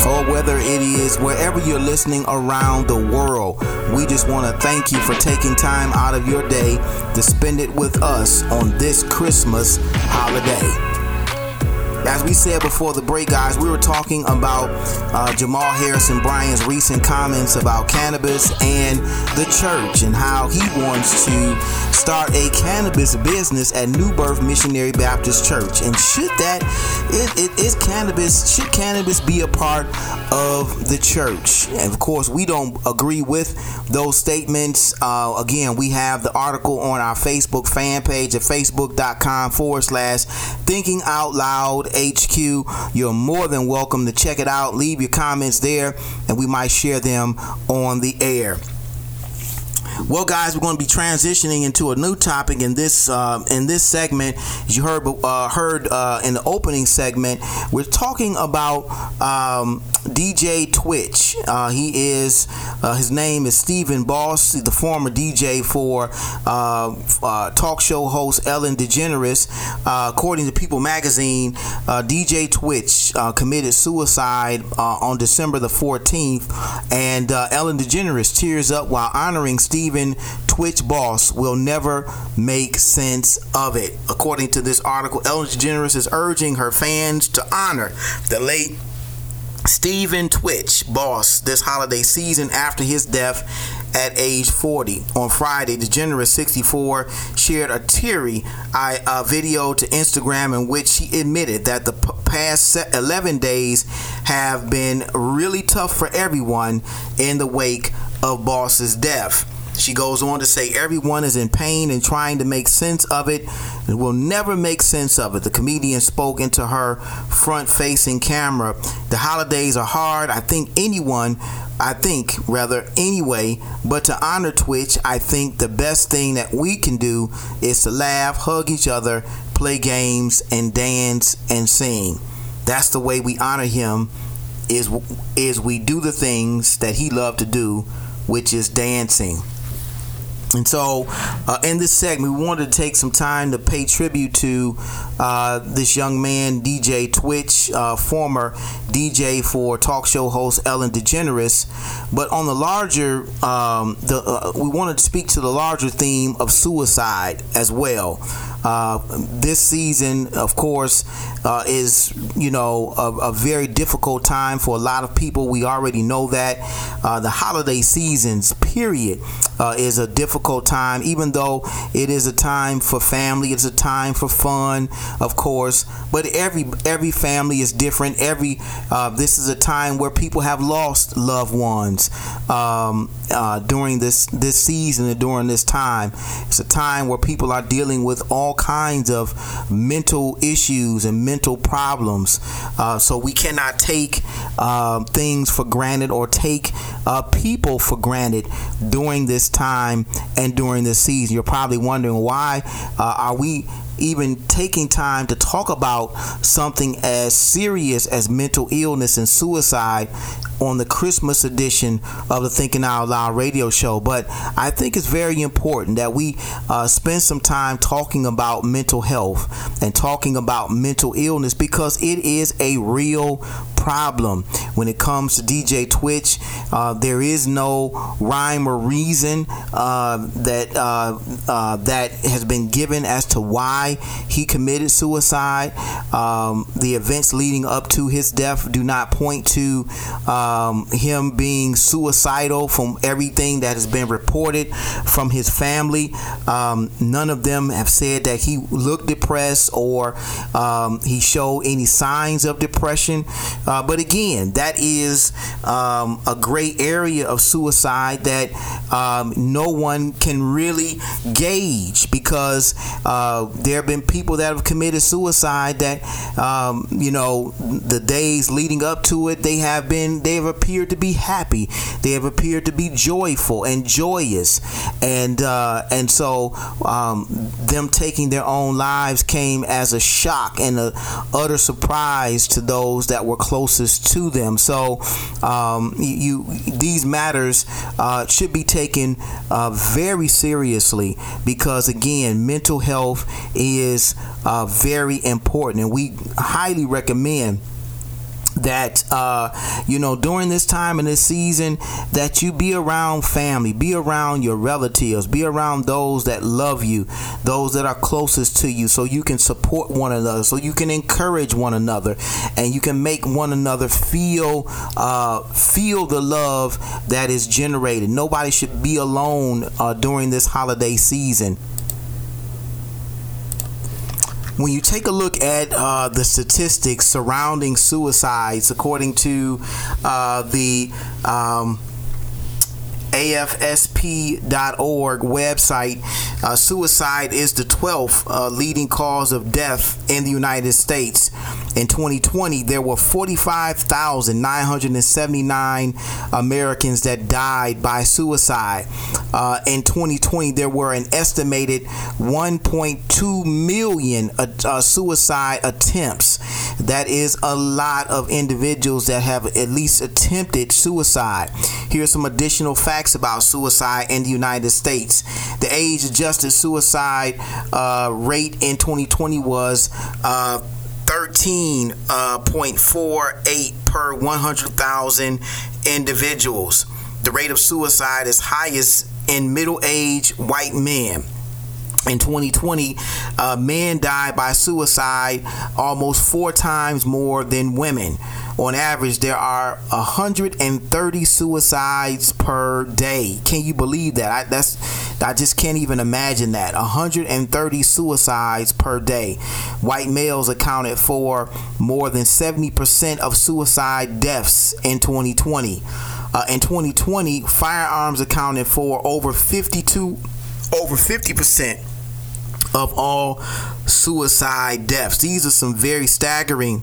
or whether it is wherever you're listening around the world. We just want to thank you for taking time out of your day to spend it with us on this Christmas holiday. As we said before the break, guys, we were talking about uh, Jamal Harrison Bryant's recent comments about cannabis and the church and how he wants to start a cannabis business at New Birth Missionary Baptist Church. And should that, it, it is cannabis, should cannabis be a part of the church? And of course, we don't agree with those statements. Uh, again, we have the article on our Facebook fan page at facebook.com forward slash thinking out loud HQ. You're more than welcome to check it out. Leave your comments there, and we might share them on the air. Well, guys, we're going to be transitioning into a new topic in this uh, in this segment. As you heard uh, heard uh, in the opening segment, we're talking about um, DJ Twitch. Uh, he is uh, his name is Stephen Boss, the former DJ for uh, talk show host Ellen DeGeneres. according to People Magazine, DJ Twitch committed suicide on December the 14th, and Ellen DeGeneres tears up while honoring Stephen. Twitch Boss will never make sense of it. According to this article, Ellen DeGeneres is urging her fans to honor the late Stephen Twitch Boss this holiday season after his death at age 40. On Friday, DeGeneres 64 shared a teary uh, video to Instagram in which she admitted that the p- past 11 days have been really tough for everyone in the wake of Boss's death. She goes on to say everyone is in pain and trying to make sense of it and will never make sense of it. The comedian spoke into her front facing camera. The holidays are hard. I think anyone, I think rather anyway, but to honor Twitch, I think the best thing that we can do is to laugh, hug each other, play games, and dance and sing. That's the way we honor him. Is is we do the things that he loved to do, which is dancing. And so, uh, in this segment, we wanted to take some time to pay tribute to uh, this young man, DJ Twitch, uh, former DJ for talk show host Ellen DeGeneres. But on the larger, um, the uh, we wanted to speak to the larger theme of suicide as well. Uh, this season, of course, uh, is you know a, a, very difficult time for a lot of people. We already know that uh, the holiday seasons period uh, is a difficult time, even though it is a time for family. It's a time for fun, of course. But every every family is different. Every uh, this is a time where people have lost loved ones um, uh, during this this season and during this time. It's a time where people are dealing with all kinds of mental issues and mental problems. Uh, so we cannot take uh, things for granted or take uh, people for granted during this time and during this season. You're probably wondering why uh, are we even taking time to talk about something as serious as mental illness and suicide on the Christmas edition of the Thinking Out Loud radio show. But I think it's very important that we uh, spend some time talking about mental health and talking about mental illness because it is a real problem when it comes to DJ Twitch. Uh, there is no rhyme or reason uh, that uh, uh, that has been given as to why he committed suicide. Um, the events leading up to his death do not point to um, him being suicidal from everything that has been reported from his family. Um, none of them have said that he looked depressed or um, he showed any signs of depression. Uh, but again, that is um, a great area of suicide that um, no one can really gauge because uh, there have been people that have committed suicide that, um, you know, the days leading up to it, they have been, they have appeared to be happy. They have appeared to be joyful and joyous. And, uh, and so um, them taking their own lives came as a shock and a utter surprise to those that were closest to them. So um, you, these matters uh, should be taken uh, very seriously because again, mental health is uh, very important, and we highly recommend that uh, you know during this time in this season that you be around family be around your relatives be around those that love you those that are closest to you so you can support one another so you can encourage one another and you can make one another feel uh, feel the love that is generated. Nobody should be alone uh, during this holiday season when you take a look at uh, the statistics surrounding suicides, according to uh, the um, AFSP.org website, uh, suicide is the 12th uh, leading cause of death in the United States. In 2020, there were 45,979 Americans that died by suicide. Uh, in 2020, there were an estimated 1.2 million uh, uh, suicide attempts. That is a lot of individuals that have at least attempted suicide. Here's some additional facts about suicide in the United States. The age adjusted suicide uh, rate in 2020 was uh, 13.48 uh, per 100,000 individuals. The rate of suicide is highest in middle aged white men. In 2020, uh, men died by suicide almost four times more than women on average, there are 130 suicides per day. Can you believe that? I, that's I just can't even imagine that. 130 suicides per day. White males accounted for more than 70% of suicide deaths in 2020. Uh, in 2020, firearms accounted for over 52 over 50% of all suicide deaths. These are some very staggering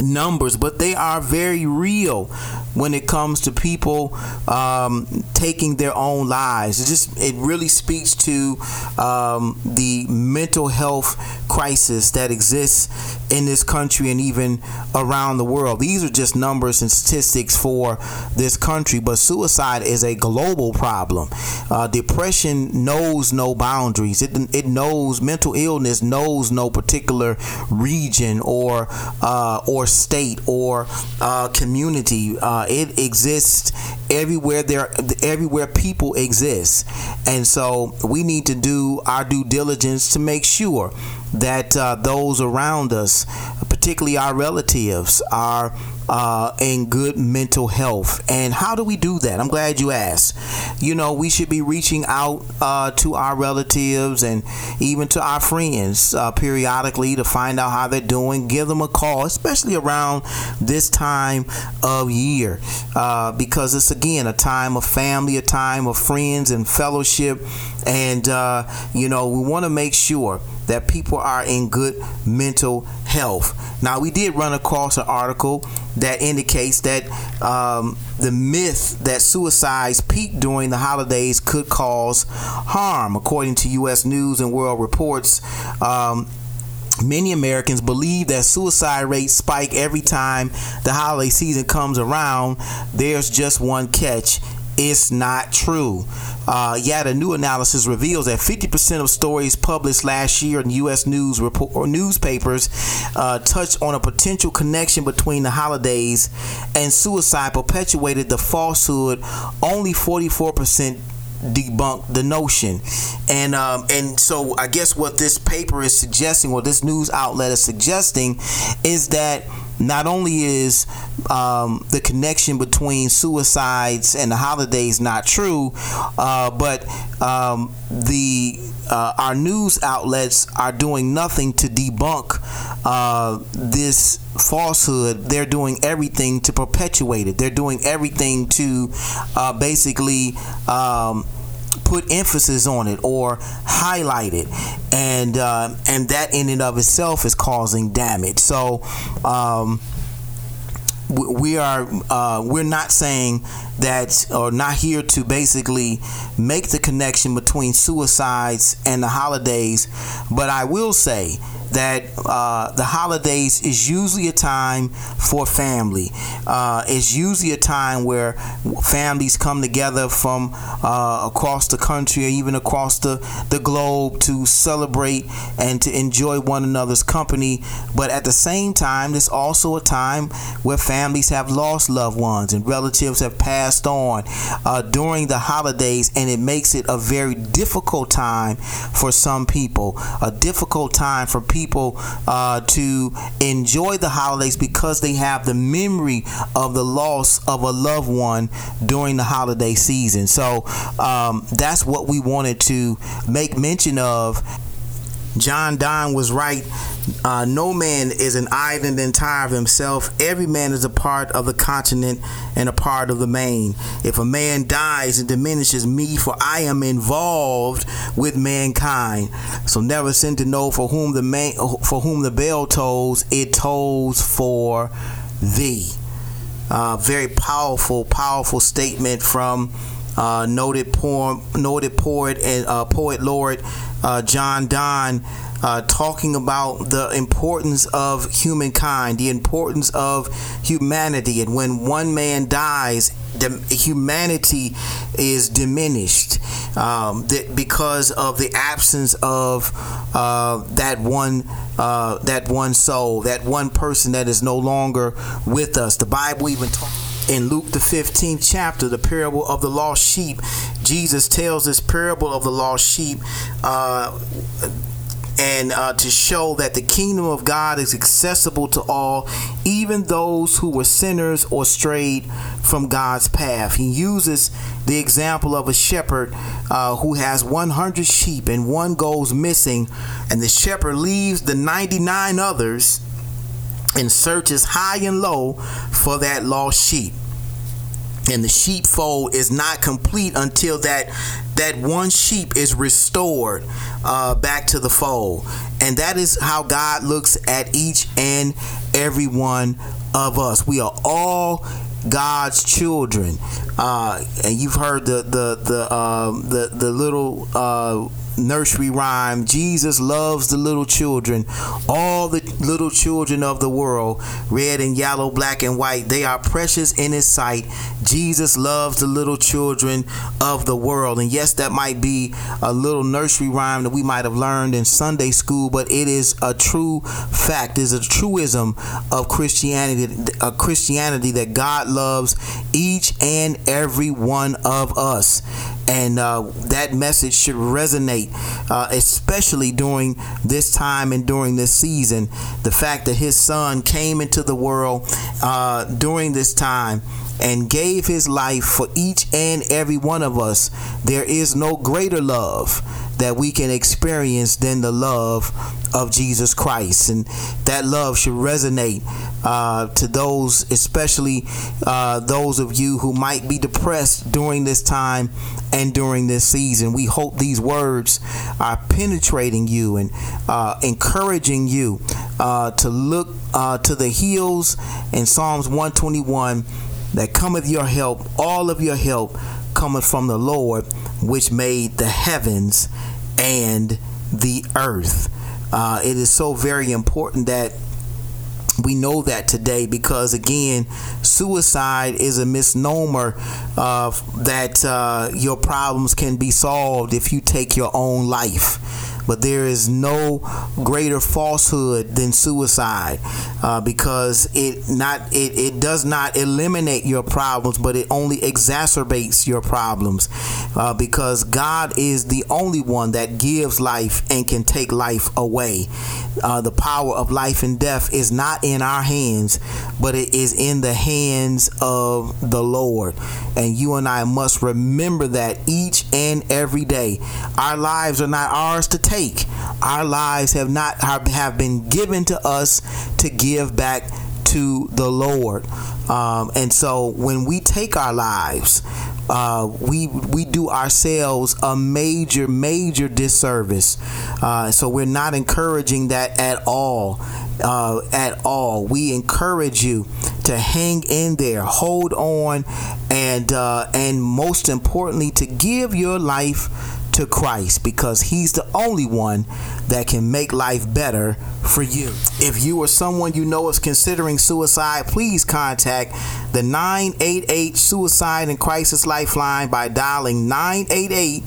numbers, but they are very real when it comes to people um, taking their own lives. It just it really speaks to um, the mental health crisis that exists in this country and even around the world. These are just numbers and statistics for this country, but suicide is a global problem. Uh, depression knows no boundaries. It it knows mental illness knows no particular region or uh, or state or uh, community. Uh, it exists everywhere there everywhere people exist, and so we need to do our due diligence to make sure that uh, those around us, particularly our relatives, are uh, in good mental health. And how do we do that? I'm glad you asked. You know, we should be reaching out uh, to our relatives and even to our friends uh, periodically to find out how they're doing. Give them a call, especially around this time of year, uh, because it's again a time of family, a time of friends and fellowship. And, uh, you know, we want to make sure that people are in good mental health. Now, we did run across an article that indicates that um, the myth that suicides peak during the holidays could cause harm, according to U.S. News and World Reports. Um, Many Americans believe that suicide rates spike every time the holiday season comes around. There's just one catch it's not true. Uh, yet a new analysis reveals that 50% of stories published last year in U.S. news report, or newspapers uh, touched on a potential connection between the holidays and suicide, perpetuated the falsehood. Only 44% debunk the notion and um, and so I guess what this paper is suggesting or this news outlet is suggesting is that not only is um, the connection between suicides and the holidays not true, uh, but um, the uh, our news outlets are doing nothing to debunk uh, this falsehood. They're doing everything to perpetuate it. They're doing everything to uh, basically. Um, put emphasis on it or highlight it, and uh, and that in and of itself is causing damage. So. Um, we are uh, we're not saying that are not here to basically make the connection between suicides and the holidays but i will say that uh, the holidays is usually a time for family. Uh, it's usually a time where families come together from uh, across the country or even across the, the globe to celebrate and to enjoy one another's company. But at the same time, it's also a time where families have lost loved ones and relatives have passed on uh, during the holidays, and it makes it a very difficult time for some people, a difficult time for people people uh, to enjoy the holidays because they have the memory of the loss of a loved one during the holiday season. So um, that's what we wanted to make mention of. John Donne was right uh, no man is an island entire of himself. Every man is a part of the continent and a part of the main. If a man dies, it diminishes me, for I am involved with mankind. So never sin to know for whom the man, for whom the bell tolls, it tolls for thee. Uh, very powerful, powerful statement from uh, noted poem, noted poet and uh, poet laureate uh, John Donne uh, talking about the importance of humankind, the importance of humanity, and when one man dies, the humanity is diminished um, because of the absence of uh, that one uh, that one soul, that one person that is no longer with us. The Bible even talks in Luke the 15th chapter, the parable of the lost sheep, Jesus tells this parable of the lost sheep uh, and uh, to show that the kingdom of God is accessible to all, even those who were sinners or strayed from God's path. He uses the example of a shepherd uh, who has 100 sheep and one goes missing, and the shepherd leaves the 99 others and searches high and low for that lost sheep. And the sheepfold is not complete until that that one sheep is restored uh, back to the fold. And that is how god looks at each and every one of us. We are all God's children, uh, and you've heard the the the uh, the, the little uh, nursery rhyme Jesus loves the little children, all the little children of the world, red and yellow, black and white, they are precious in his sight. Jesus loves the little children of the world. And yes, that might be a little nursery rhyme that we might have learned in Sunday school, but it is a true fact, is a truism of Christianity, a Christianity that God loves each and every one of us and uh, that message should resonate, uh, especially during this time and during this season. The fact that His Son came into the world uh, during this time and gave His life for each and every one of us. There is no greater love that we can experience than the love of Jesus Christ. And that love should resonate uh, to those, especially uh, those of you who might be depressed during this time and during this season. We hope these words are penetrating you and uh, encouraging you uh, to look uh, to the hills in Psalms 121 that cometh your help, all of your help cometh from the Lord, which made the heavens and the earth. Uh, it is so very important that we know that today because again suicide is a misnomer uh, that uh, your problems can be solved if you take your own life but there is no greater falsehood than suicide uh, because it not it, it does not eliminate your problems but it only exacerbates your problems uh, because God is the only one that gives life and can take life away. Uh, the power of life and death is not in our hands but it is in the hands of the Lord. And you and I must remember that each and every day. Our lives are not ours to take take. Our lives have not have been given to us to give back to the Lord. Um, and so when we take our lives, uh, we we do ourselves a major major disservice. Uh, so we're not encouraging that at all. Uh, at all, we encourage you to hang in there, hold on, and uh, and most importantly, to give your life to Christ because He's the only one that can make life better for you. If you or someone you know is considering suicide, please contact the 988 Suicide and Crisis Lifeline by dialing 988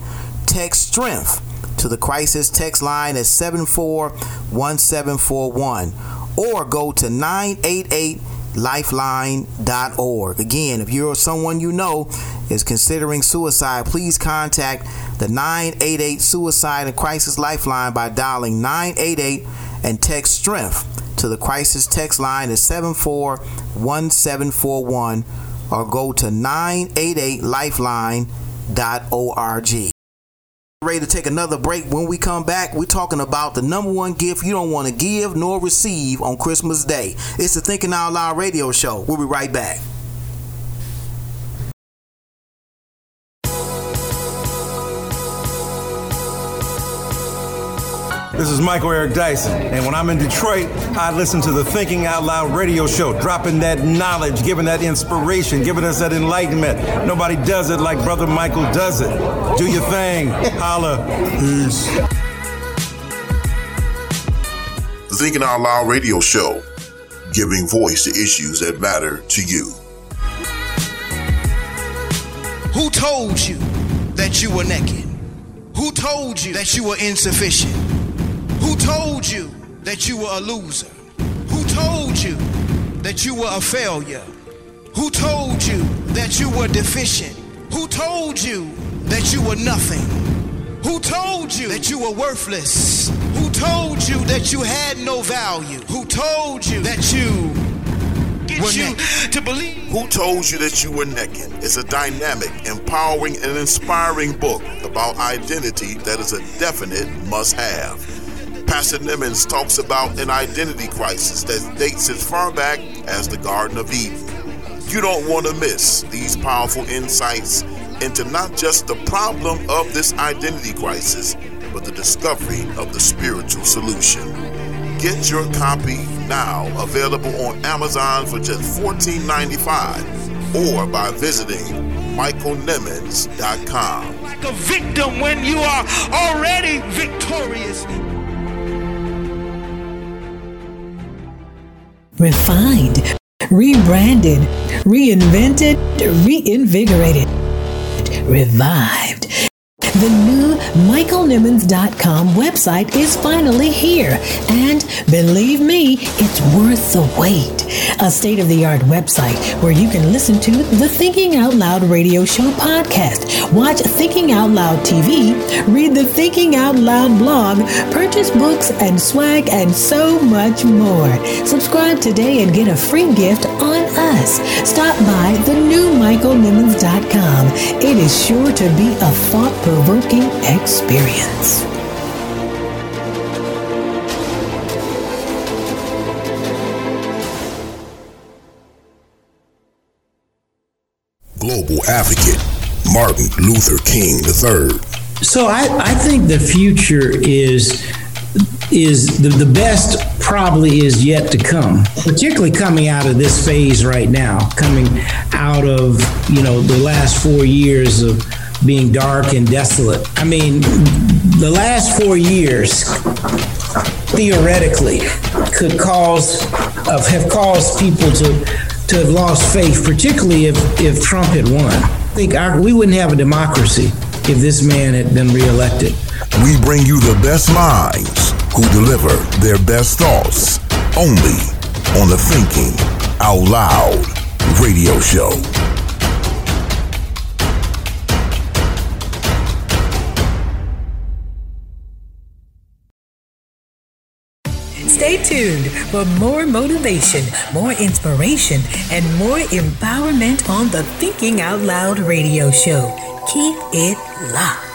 Text Strength to the crisis text line at 741741 or go to 988 lifeline.org. Again, if you're someone you know is considering suicide, please contact the 988 Suicide and Crisis Lifeline by dialing 988 and text strength to the crisis text line at 741741 or go to 988lifeline.org. Ready to take another break. When we come back, we're talking about the number one gift you don't want to give nor receive on Christmas Day. It's the Thinking Out Loud radio show. We'll be right back. This is Michael Eric Dyson, and when I'm in Detroit, I listen to the Thinking Out Loud radio show, dropping that knowledge, giving that inspiration, giving us that enlightenment. Nobody does it like Brother Michael does it. Do your thing. Holla. Peace. The Thinking Out Loud radio show, giving voice to issues that matter to you. Who told you that you were naked? Who told you that you were insufficient? Who told you that you were a loser? Who told you that you were a failure? Who told you that you were deficient? Who told you that you were nothing? Who told you that you were worthless? Who told you that you had no value? Who told you that you Get you to believe. Who told you that you were naked? It's a dynamic, empowering, and inspiring book about identity that is a definite must have. Pastor Nimmons talks about an identity crisis that dates as far back as the Garden of Eden. You don't want to miss these powerful insights into not just the problem of this identity crisis, but the discovery of the spiritual solution. Get your copy now, available on Amazon for just $14.95 or by visiting michaelnimmons.com. Like a victim when you are already victorious. Refined, rebranded, reinvented, reinvigorated, revived. The new MichaelNimmons.com website is finally here, and believe me, it's worth the wait. A state of the art website where you can listen to the Thinking Out Loud radio show podcast, watch Thinking Out Loud TV, read the Thinking Out Loud blog, purchase books and swag, and so much more. Subscribe today and get a free gift on us. Stop by the new MichaelNimmons.com. It is sure to be a thought provoking experience. Global advocate Martin Luther King III. So I, I think the future is is the, the best probably is yet to come, particularly coming out of this phase right now, coming out of, you know, the last four years of being dark and desolate. I mean, the last four years theoretically could cause of have caused people to to have lost faith, particularly if, if Trump had won. I think our, we wouldn't have a democracy if this man had been reelected. We bring you the best minds who deliver their best thoughts only on the Thinking Out Loud radio show. Stay tuned for more motivation, more inspiration, and more empowerment on the Thinking Out Loud radio show. Keep it locked.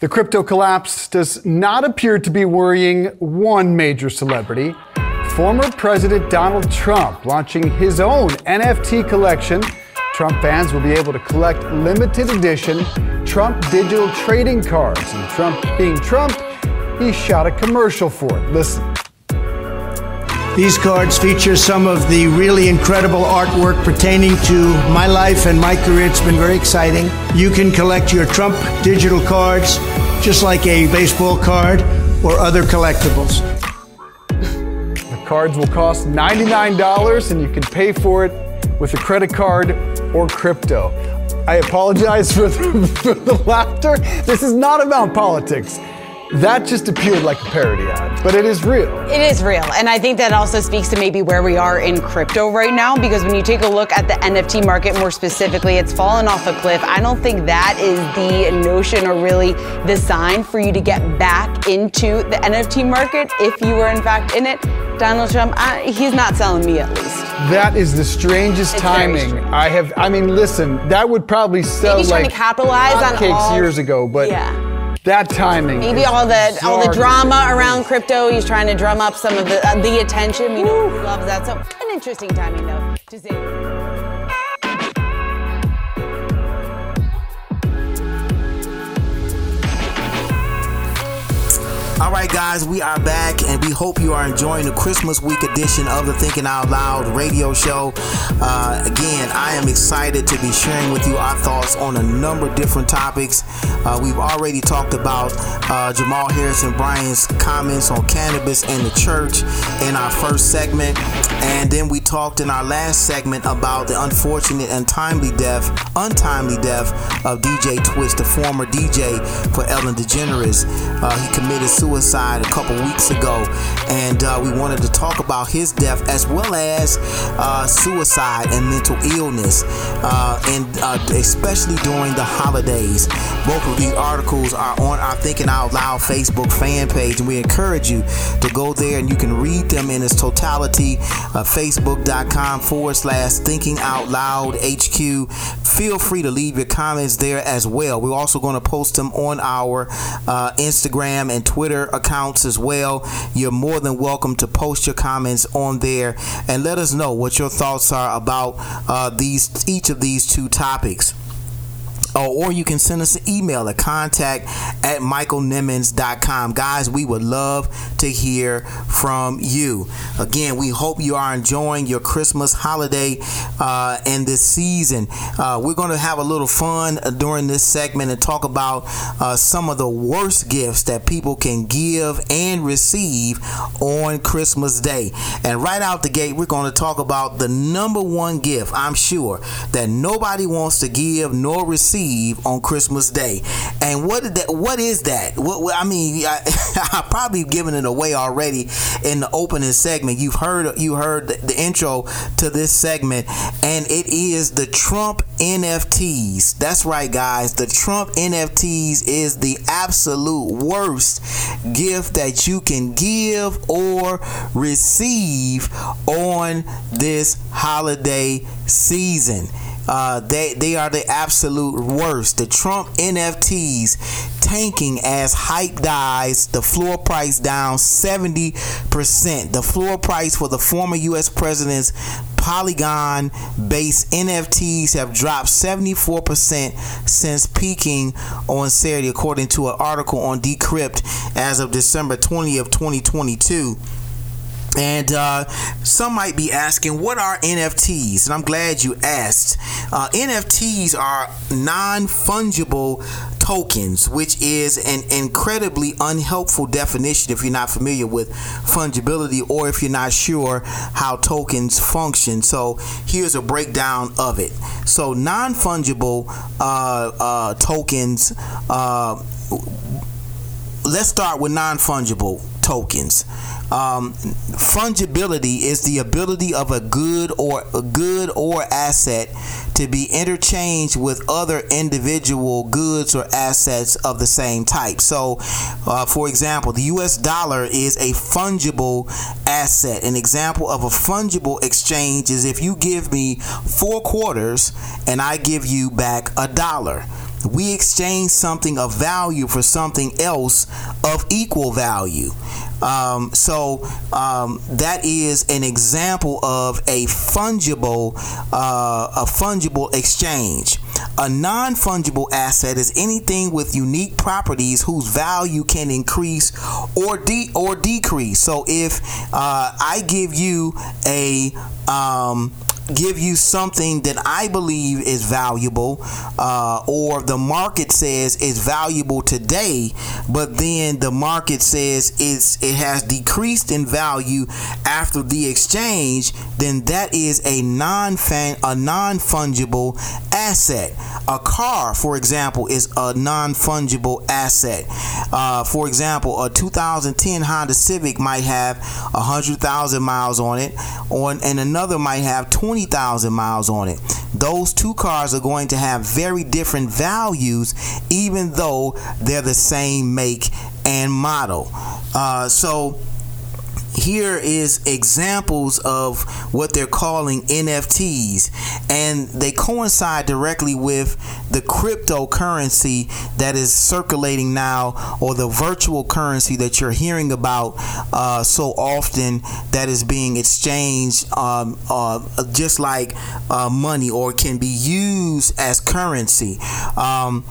The crypto collapse does not appear to be worrying one major celebrity. Former President Donald Trump launching his own NFT collection. Trump fans will be able to collect limited edition Trump digital trading cards. And Trump being Trump, he shot a commercial for it. Listen. These cards feature some of the really incredible artwork pertaining to my life and my career. It's been very exciting. You can collect your Trump digital cards just like a baseball card or other collectibles. Cards will cost $99 and you can pay for it with a credit card or crypto. I apologize for the, [laughs] for the laughter. This is not about politics. That just appeared like a parody ad, but it is real. It is real. And I think that also speaks to maybe where we are in crypto right now, because when you take a look at the NFT market more specifically, it's fallen off a cliff. I don't think that is the notion or really the sign for you to get back into the NFT market if you were in fact in it. Donald Trump, I, he's not selling me at least. That is the strangest It's timing. I have. I mean, listen, that would probably sell Maybe he's trying like to capitalize on all- years ago, but Yeah. That timing. Maybe all the all the drama around crypto. He's trying to drum up some of the uh, the attention. We know who loves that. So an interesting timing though to say. All right, guys, we are back, and we hope you are enjoying the Christmas week edition of the Thinking Out Loud radio show. Uh, again, I am excited to be sharing with you our thoughts on a number of different topics. Uh, we've already talked about uh, Jamal Harrison Bryant's comments on cannabis and the church in our first segment, and then we talked in our last segment about the unfortunate and timely death, untimely death of DJ Twitch, the former DJ for Ellen DeGeneres. Uh, he committed suicide a couple weeks ago, and uh, we wanted to talk about his death as well as uh, suicide and mental illness, uh, and uh, especially during the holidays. Both of these articles are on our Thinking Out Loud Facebook fan page, and we encourage you to go there and you can read them in its totality. Uh, Facebook.com forward slash Thinking Out Loud HQ. Feel free to leave your comments there as well. We're also going to post them on our uh, Instagram and Twitter accounts as well. You're more than welcome to post your comments on there and let us know what your thoughts are about uh, these each of these two topics. Oh, or you can send us an email at contact at michaelnimmons.com. Guys, we would love to hear from you. Again, we hope you are enjoying your Christmas holiday uh, and this season. Uh, we're going to have a little fun during this segment and talk about uh, some of the worst gifts that people can give and receive on Christmas Day. And right out the gate, we're going to talk about the number one gift, I'm sure, that nobody wants to give nor receive on Christmas Day. And what is that? What is that? What, what I mean, I, [laughs] I probably given it away already in the opening segment. You've heard you heard the, the intro to this segment, and it is the Trump NFTs. That's right, guys. The Trump NFTs is the absolute worst gift that you can give or receive on this holiday season. Uh, they they are the absolute worst. The Trump NFTs tanking as hype dies. The floor price down 70%. The floor price for the former U.S. president's Polygon based NFTs have dropped 74% since peaking on Saturday, according to an article on Decrypt as of December 20th, 2022. And uh, some might be asking, what are NFTs? And I'm glad you asked. Uh, NFTs are non fungible tokens, which is an incredibly unhelpful definition if you're not familiar with fungibility or if you're not sure how tokens function. So here's a breakdown of it. So non fungible uh, uh, tokens. Uh, let's start with non fungible tokens. Um, fungibility is the ability of a good or a good or asset to be interchanged with other individual goods or assets of the same type. So, uh, for example, the U.S. dollar is a fungible asset. An example of a fungible exchange is if you give me four quarters and I give you back a dollar we exchange something of value for something else of equal value. Um, so um, that is an example of a fungible, uh, a fungible exchange. A non-fungible asset is anything with unique properties whose value can increase or de- or decrease. So if uh, I give you a um, give you something that I believe is valuable, uh, or the market says is valuable today, but then the market says it's it has decreased in value after the exchange, then that is a non a non fungible asset. A car, for example, is a non fungible asset. Uh, for example, a 2010 Honda Civic might have 100,000 miles on it, on and another might have 20 20,000 miles on it. Those two cars are going to have very different values, even though they're the same make and model. Uh, so, here is examples of what they're calling NFTs, and they coincide directly with the cryptocurrency that is circulating now, or the virtual currency that you're hearing about uh, so often that is being exchanged um, uh, just like uh, money or can be used as currency. Um,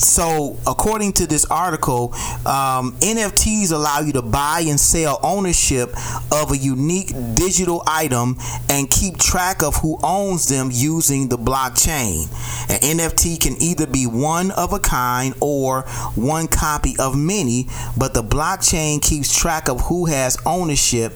so, according to this article, um, NFTs allow you to buy and sell ownership of a unique digital item and keep track of who owns them using the blockchain. An NFT can either be one of a kind or one copy of many, but the blockchain keeps track of who has ownership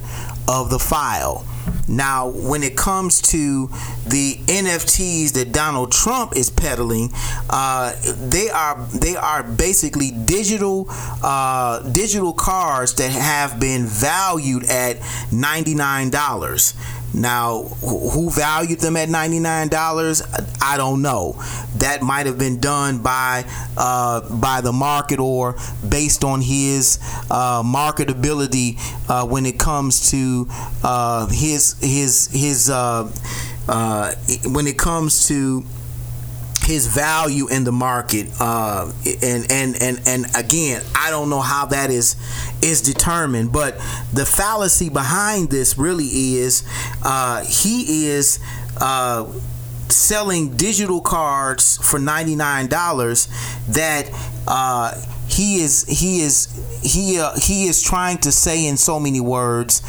of the file. Now, when it comes to the NFTs that Donald Trump is peddling, uh, they are they are basically digital uh, digital cards that have been valued at ninety nine dollars. Now, who valued them at $99? I don't know. That might have been done by uh, by the market or based on his uh, marketability uh, when it comes to uh, his his his uh, uh, when it comes to his value in the market uh, and and and and again I don't know how that is is determined but the fallacy behind this really is uh, he is uh, selling digital cards for ninety nine dollars that uh, he is he is he uh, he is trying to say in so many words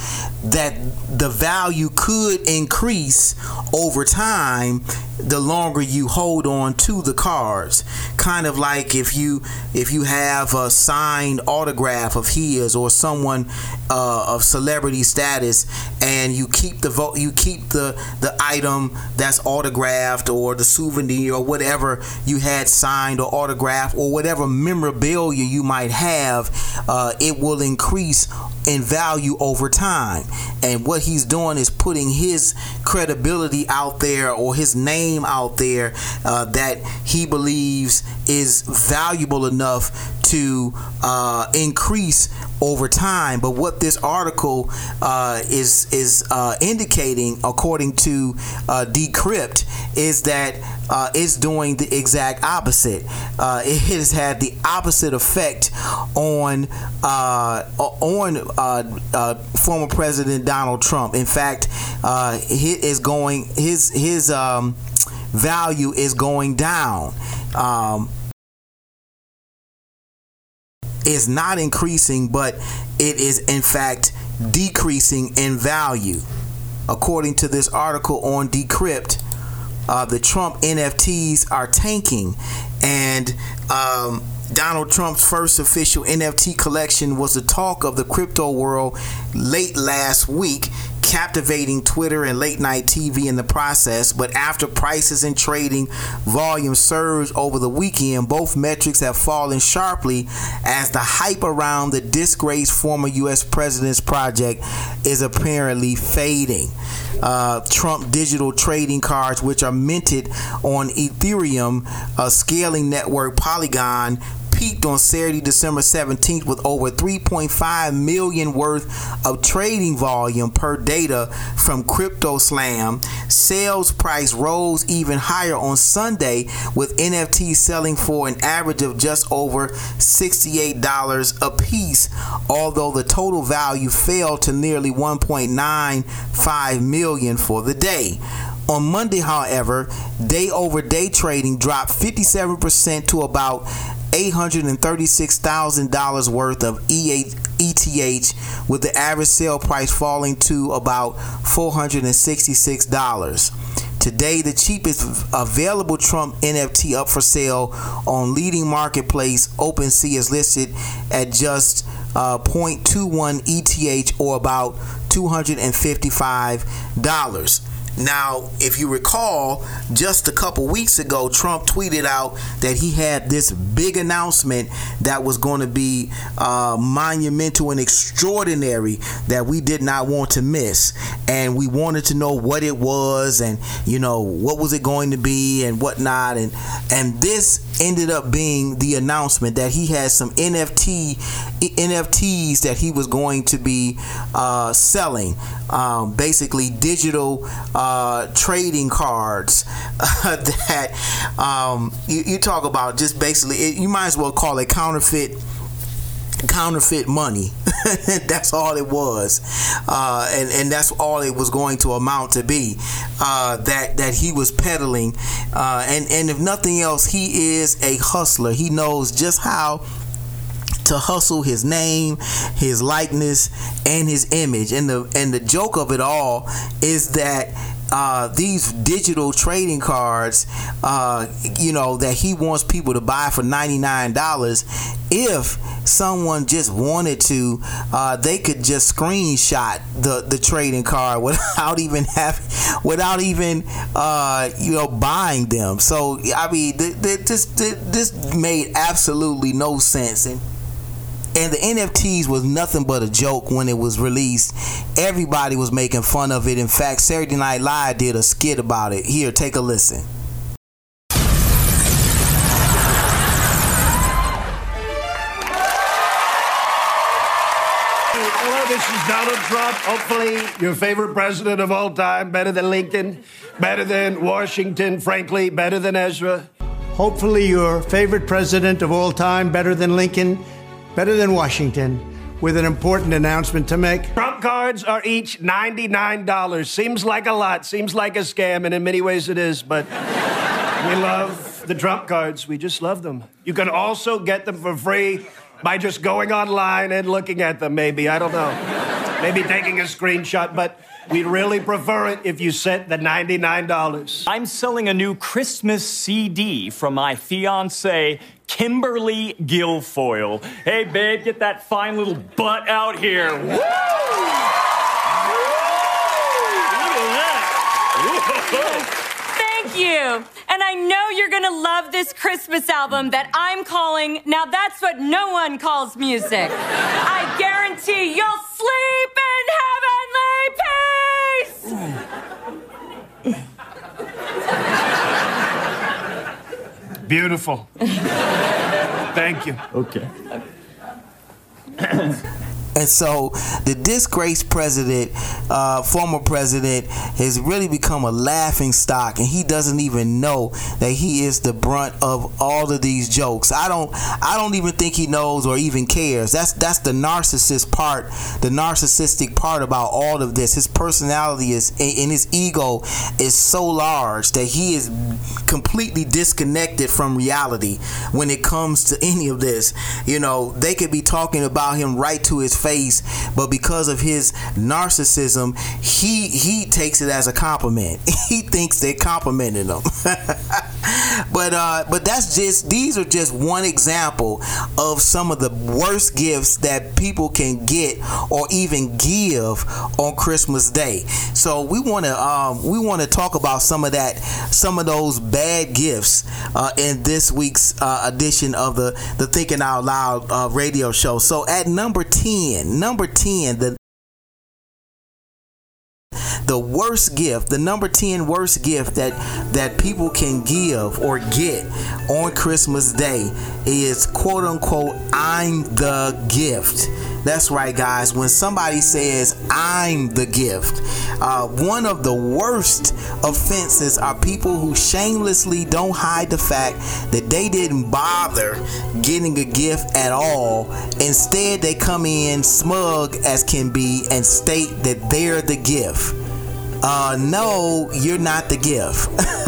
that the value could increase over time the longer you hold on to the cards. Kind of like if you if you have a signed autograph of his or someone uh, of celebrity status and you keep the vote you keep the the item that's autographed or the souvenir or whatever you had signed or autographed or whatever memorabilia you might have uh, it will increase in value over time. And what he's doing is putting his credibility out there or his name out there uh, that he believes is valuable enough to uh, increase over time. But what this article uh, is is uh, indicating, according to uh, Decrypt, is that uh, it's doing the exact opposite. Uh, it has had the opposite effect on on former President Donald Trump. In fact, it is going his his um, value is going down. Um, is not increasing, but it is in fact decreasing in value. According to this article on Decrypt, uh, the Trump NFTs are tanking, and um, Donald Trump's first official NFT collection was the talk of the crypto world late last week captivating Twitter and late night TV in the process. But after prices and trading volume surged over the weekend, both metrics have fallen sharply as the hype around the disgraced former U.S. president's project is apparently fading. Uh, Trump digital trading cards, which are minted on Ethereum, a scaling network Polygon, peaked on Saturday, December 17th with over 3.5 million worth of trading volume per data from CryptoSlam. Sales price rose even higher on Sunday with NFTs selling for an average of just over $68 a piece, although the total value fell to nearly 1.95 million for the day. On Monday, however, day over day trading dropped 57% to about $836,000 worth of ETH, with the average sale price falling to about $466. Today, the cheapest available Trump NFT up for sale on leading marketplace OpenSea is listed at just uh, 0.21 ETH or about $255. Now, if you recall, just a couple weeks ago, Trump tweeted out that he had this big announcement that was going to be uh, monumental and extraordinary that we did not want to miss. And we wanted to know what it was and, you know, what was it going to be and whatnot. And, and this ended up being the announcement that he had some NFT NFTs that he was going to be uh, selling, um, basically digital uh, trading cards [laughs] that um, you, you, talk about. Just basically, it, you might as well call it counterfeit counterfeit money. [laughs] that's all it was, uh, and and that's all it was going to amount to be. Uh, that that he was peddling, uh, and and if nothing else, he is a hustler. He knows just how to hustle his name, his likeness, and his image. And the and the joke of it all is that uh, these digital trading cards, uh, you know, that he wants people to buy for $99. If someone just wanted to, uh, they could just screenshot the, the trading card [laughs] without even having, without even, uh, you know, buying them. So, I mean, th- th- this, th- this made absolutely no sense. And and the NFTs was nothing but a joke when it was released. Everybody was making fun of it. In fact, Saturday Night Live did a skit about it. Here, take a listen. Hello, this is Donald Trump. Hopefully, your favorite president of all time, better than Lincoln, better than Washington, frankly, better than Ezra. Hopefully, your favorite president of all time, better than Lincoln, better than Washington. with an important announcement to make. Trump cards are each $99. Seems like a lot, seems like a scam, and in many ways it is, but we love the Trump cards. We just love them. You can also get them for free by just going online and looking at them, maybe. I don't know. Maybe taking a screenshot, but we'd really prefer it if you sent the $99. I'm selling a new Christmas CD from my fiance, Kimberly Guilfoyle. Hey, babe, get that fine little butt out here. Woo! Look at that. Thank you. And I know you're going to love this Christmas album that I'm calling Now That's What No One Calls Music. I guarantee you'll sleep in heavenly peace. Mm. [laughs] Beautiful. Thank you. Okay. And so the disgraced president, uh, former president, has really become a laughing stock, and he doesn't even know that he is the brunt of all of these jokes. I don't, I don't even think he knows or even cares. That's that's the narcissist part, the narcissistic part about all of this. His personality is and his ego is so large that he is completely disconnected from reality when it comes to any of this. You know, they could be talking about him right to his face, but because of his narcissism, he he takes it as a compliment. [laughs] he thinks they're complimenting him. [laughs] [laughs] but uh, but that's just these are just one example of some of the worst gifts that people can get or even give on Christmas Day. So we want to um, we want to talk about some of that, some of those bad gifts uh, in this week's uh, edition of the the Thinking Out Loud uh, radio show. So at number ten, number ten, the the worst gift, the number 10 worst gift that that people can give or get on Christmas Day is quote unquote I'm the gift. That's right, guys. When somebody says I'm the gift, uh, one of the worst offenses are people who shamelessly don't hide the fact that they didn't bother getting a gift at all. Instead, they come in smug as can be and state that they're the gift uh, no, you're not the gift. [laughs]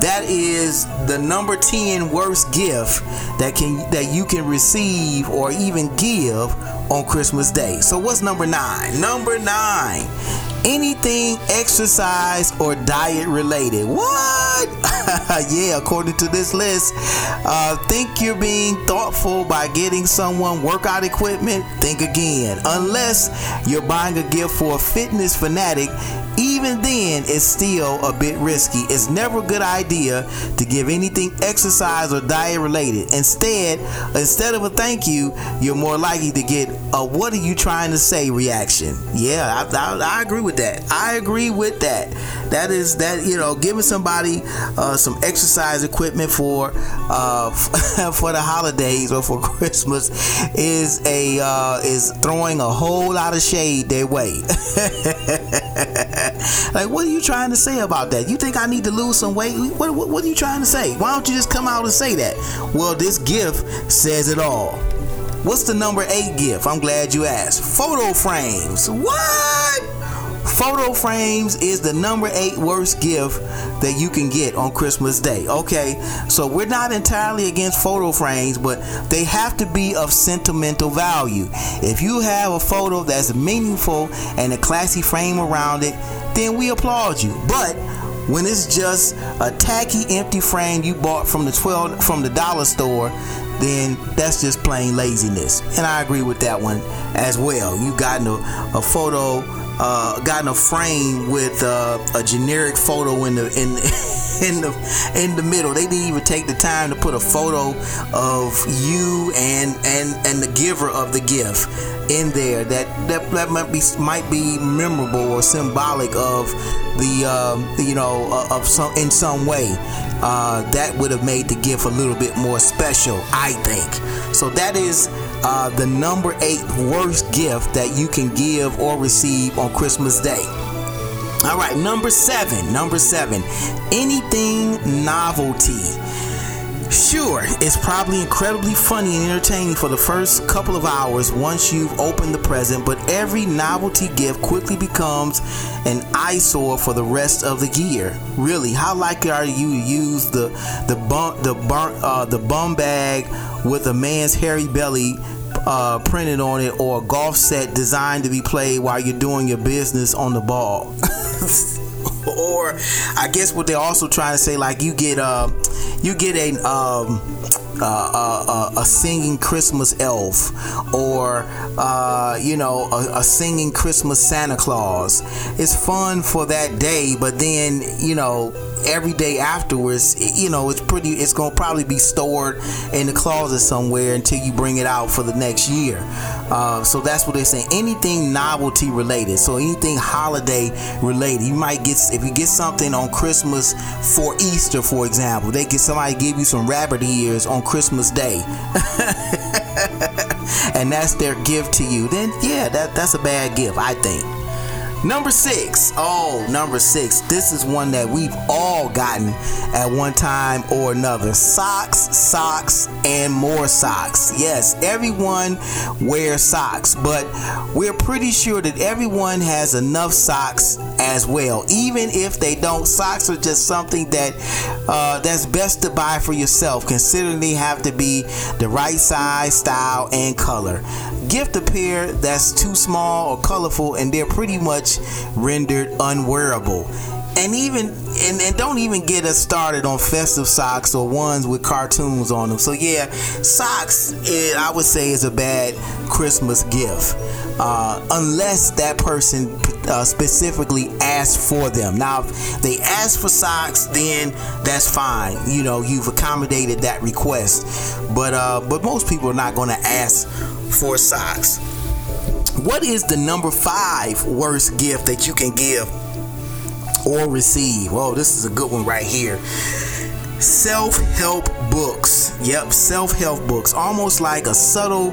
that is the number 10 worst gift that can that you can receive or even give on Christmas Day. So what's number 9? Number 9. Anything exercise or diet related. What? [laughs] yeah, according to this list, uh, think you're being thoughtful by getting someone workout equipment? Think again. Unless you're buying a gift for a fitness fanatic, even then it's still a bit risky. It's never a good idea to give anything exercise or diet related. Instead, instead of a thank you, you're more likely to get a what are you trying to say reaction. Yeah, I, I, I agree with that. I agree with that. That is that you know giving somebody uh, some exercise equipment for uh, [laughs] for the holidays or for [laughs] Christmas is a uh, is throwing a whole lot of shade their way. [laughs] like, what are you trying to say about that? You think I need to lose some weight? What, what, what are you trying to say? Why don't you just come out and say that? Well, this gift says it all. What's the number eight gift? I'm glad you asked. Photo frames. What? Photo frames is the number eight worst gift that you can get on Christmas Day. Okay, so we're not entirely against photo frames, but they have to be of sentimental value. If you have a photo that's meaningful and a classy frame around it, then we applaud you. But when it's just a tacky empty frame you bought from the 12 from the dollar store then that's just plain laziness and i agree with that one as well you got a, a photo uh, gotten a frame with uh, a generic photo in the in [laughs] in the in the middle. They didn't even take the time to put a photo of you and and and the giver of the gift in there. That that, that might be might be memorable or symbolic of the um, you know uh, of some in some way. Uh, that would have made the gift a little bit more special, I think. So that is uh, the number eight worst gift that you can give or receive on Christmas Day. All right, number seven. Number seven. Anything novelty. Sure, it's probably incredibly funny and entertaining for the first couple of hours once you've opened the present, but every novelty gift quickly becomes an eyesore for the rest of the year. Really, how likely are you to use the the bum the bum, uh, the bum bag with a man's hairy belly uh, printed on it, or a golf set designed to be played while you're doing your business on the ball? [laughs] or I guess what they're also trying to say, like you get uh, you get a um, uh, uh, a singing Christmas elf, or uh, you know, a, a, singing Christmas Santa Claus. It's fun for that day, but then you know, every day afterwards, you know, it's pretty. It's gonna probably be stored in the closet somewhere until you bring it out for the next year. Uh, so that's what they're saying. Anything novelty related, so anything holiday related. You might get if you get something on Christmas for Easter, for example. They get somebody give you some rabbit ears on Christmas Day. [laughs] and that's their gift to you, then yeah, that, that's a bad gift, I think. Number six. Oh, number six. This is one that we've all gotten at one time or another. Socks, socks, and more socks. Yes, everyone wears socks, but we're pretty sure that everyone has enough socks as well. Even if they don't, socks are just something that uh, that's best to buy for yourself, considering they have to be the right size, style, and color gift a pair that's too small or colorful and they're pretty much rendered unwearable. And even and, and, don't even get us started on festive socks or ones with cartoons on them. So yeah socks it, i would say is a bad christmas gift uh, unless that person uh, specifically asks for them. Now if they ask for socks then that's fine. You know you've accommodated that request. But uh, but most people are not going to ask for socks. What is the number five worst gift that you can give or receive? Oh, this is a good one right here. Self help books. Yep, self help books. Almost like a subtle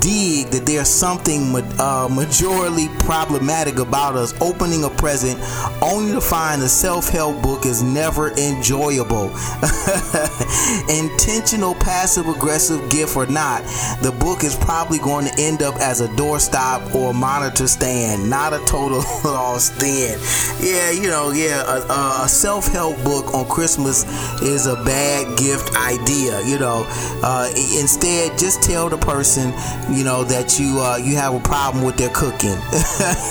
dig that there's something uh, majorly problematic about us opening a present only to find a self help book is never enjoyable. [laughs] Intentional passive aggressive gift or not, the book is probably going to end up as a doorstop or a monitor stand, not a total [laughs] lost then. Yeah, you know, yeah, a, a self help book on Christmas is a bad gift idea. You know, uh, instead, just tell the person you know that you uh, you have a problem with their cooking. [laughs]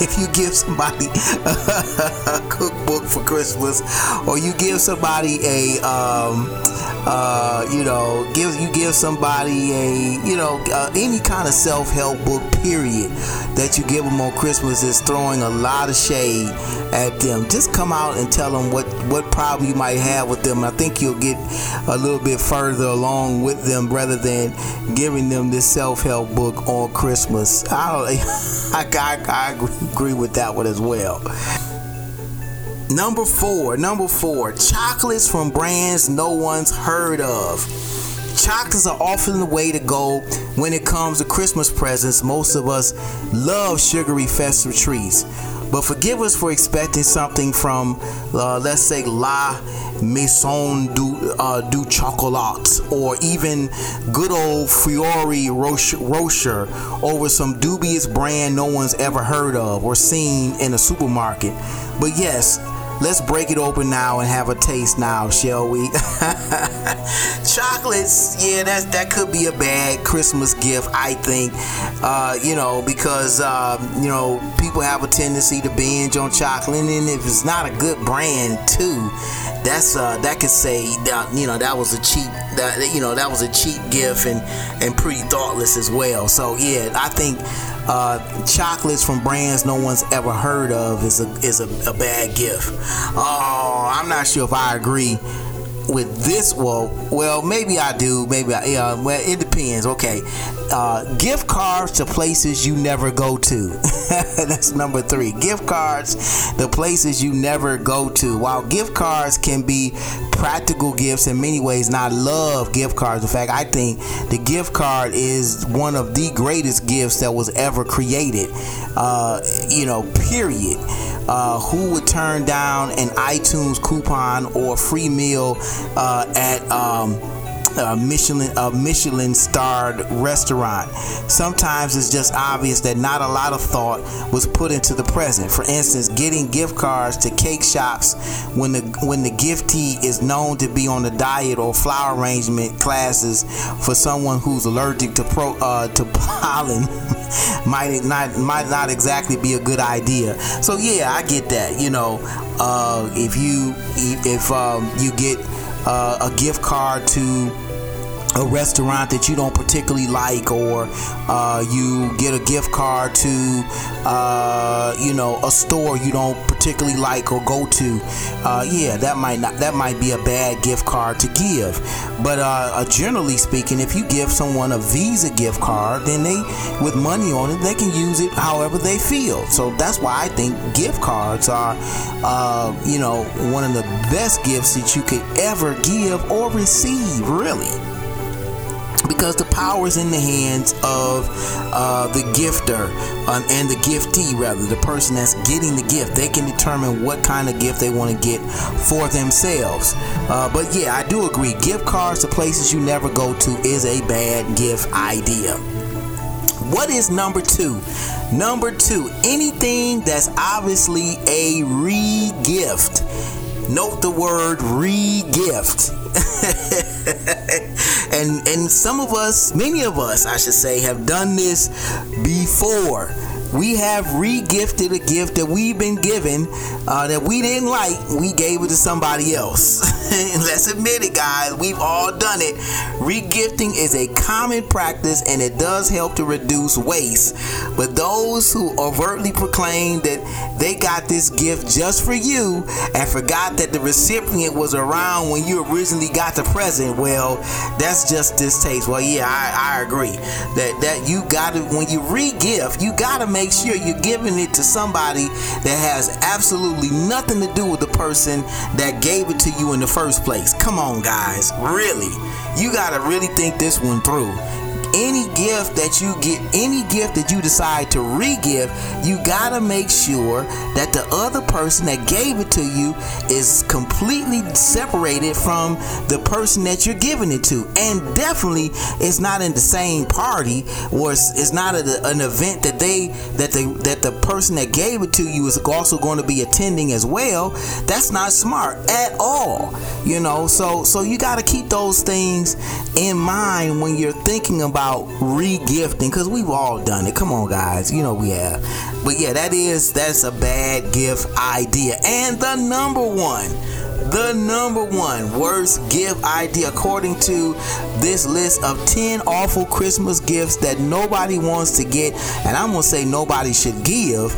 if you give somebody [laughs] a cookbook for Christmas, or you give somebody a um, uh, you know give you give somebody a you know uh, any kind of self help book period that you give them on Christmas is throwing a lot of shade at them. Just come out and tell them what what problem you might have with them. I think you'll get a little bit further along with them rather than giving them this self help book on Christmas. I, [laughs] I, I, I agree with that one as well. Number four, number four, chocolates from brands no one's heard of. Chocolates are often the way to go when it comes to Christmas presents. Most of us love sugary festive treats. But forgive us for expecting something from, uh, let's say, La Maison du, uh, du Chocolat or even good old Ferrero Rocher, Rocher over some dubious brand no one's ever heard of or seen in a supermarket. But yes, Let's break it open now and have a taste now, shall we? [laughs] Chocolates, yeah, that that could be a bad Christmas gift, I think. Uh, you know, because um, you know people have a tendency to binge on chocolate, and if it's not a good brand too, that's uh, that could say that you know that was a cheap that you know that was a cheap gift and and pretty thoughtless as well. So yeah, I think uh, chocolates from brands no one's ever heard of is a is a, a bad gift. Oh, I'm not sure if I agree with this well well maybe i do maybe i yeah well it depends okay. Uh, gift cards to places you never go to. [laughs] That's number three. Gift cards the places you never go to. While gift cards can be practical gifts in many ways and i love gift cards. In fact i think the gift card is one of the greatest gifts that was ever created uh, you know period. Uh, who would turn down an iTunes coupon or free meal uh, at um, a Michelin a Michelin starred restaurant. Sometimes it's just obvious that not a lot of thought was put into the present. For instance, getting gift cards to cake shops when the when the giftee is known to be on a diet or flower arrangement classes for someone who's allergic to pro uh, to [laughs] pollen might not might not exactly be a good idea. So yeah, I get that. You know, uh, if you if um, you get uh, a gift card to a restaurant that you don't particularly like, or uh, you get a gift card to, uh, you know, a store you don't particularly like or go to. Uh, yeah, that might not that might be a bad gift card to give. But uh, uh, generally speaking, if you give someone a Visa gift card, then they, with money on it, they can use it however they feel. So that's why I think gift cards are, uh, you know, one of the best gifts that you could ever give or receive. Really because the power is in the hands of uh, the gifter um, and the giftee, rather, the person that's getting the gift. They can determine what kind of gift they want to get for themselves. Uh, but yeah, I do agree. Gift cards to places you never go to is a bad gift idea. What is number two? Number two, anything that's obviously a re gift. Note the word re gift. [laughs] and and some of us, many of us, I should say, have done this before. We have re-gifted a gift that we've been given uh, that we didn't like. We gave it to somebody else. and [laughs] Let's admit it, guys. We've all done it. Re-gifting is a common practice, and it does help to reduce waste. But those who overtly proclaim that they got this gift just for you and forgot that the recipient was around when you originally got the present, well, that's just distasteful. Well, yeah, I, I agree that that you got to when you re-gift, you got to make sure you're giving it to somebody that has absolutely nothing to do with the person that gave it to you in the first place. Come on, guys, really, you got to really think this one through any gift that you get, any gift that you decide to re-give, you gotta make sure that the other person that gave it to you is completely separated from the person that you're giving it to, and definitely it's not in the same party, or it's, it's not a, an event that they that the that the person that gave it to you is also going to be attending as well. That's not smart at all, you know. So so you got to keep those things in mind when you're thinking about about re-gifting because we've all done it. Come on, guys, you know we have. But yeah, that is that's a bad gift idea. And the number one, the number one worst gift idea, according to this list of 10 awful Christmas gifts that nobody wants to get, and I'm gonna say nobody should give,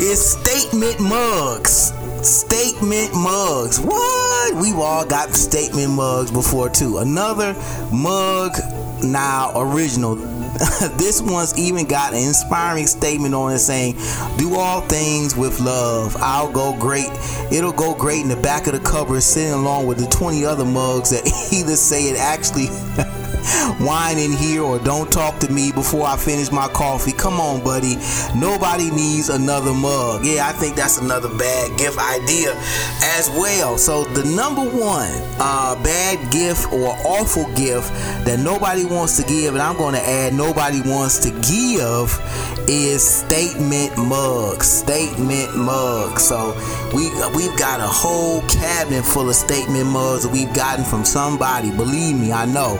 is statement mugs statement mugs. What? We've all got statement mugs before too. Another mug now original. [laughs] this one's even got an inspiring statement on it saying, Do all things with love. I'll go great. It'll go great in the back of the cover, sitting along with the 20 other mugs that [laughs] either say it actually. Wine in here or don't talk to me before I finish my coffee. Come on, buddy. Nobody needs another mug. Yeah, I think that's another bad gift idea as well. So the number one uh, bad gift or awful gift that nobody wants to give, and I'm going to add nobody wants to give, is statement mugs. Statement mugs. So we we've got a whole cabinet full of statement mugs that we've gotten from somebody. Believe me, I know.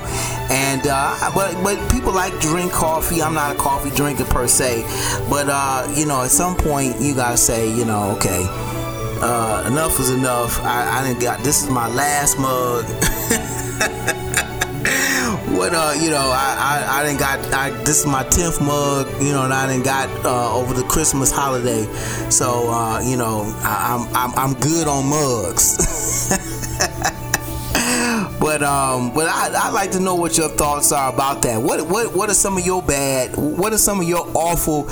And uh, but but people like drink coffee. I'm not a coffee drinker per se, but uh, you know, at some point you gotta say, you know, okay, uh, enough is enough. I, I didn't got this is my last mug. [laughs] you know I I, I didn't got I this is my tenth mug you know and I didn't got uh, over the Christmas holiday so uh you know I, I'm I'm I'm good on mugs. [laughs] But um, but I I like to know what your thoughts are about that. What what what are some of your bad? What are some of your awful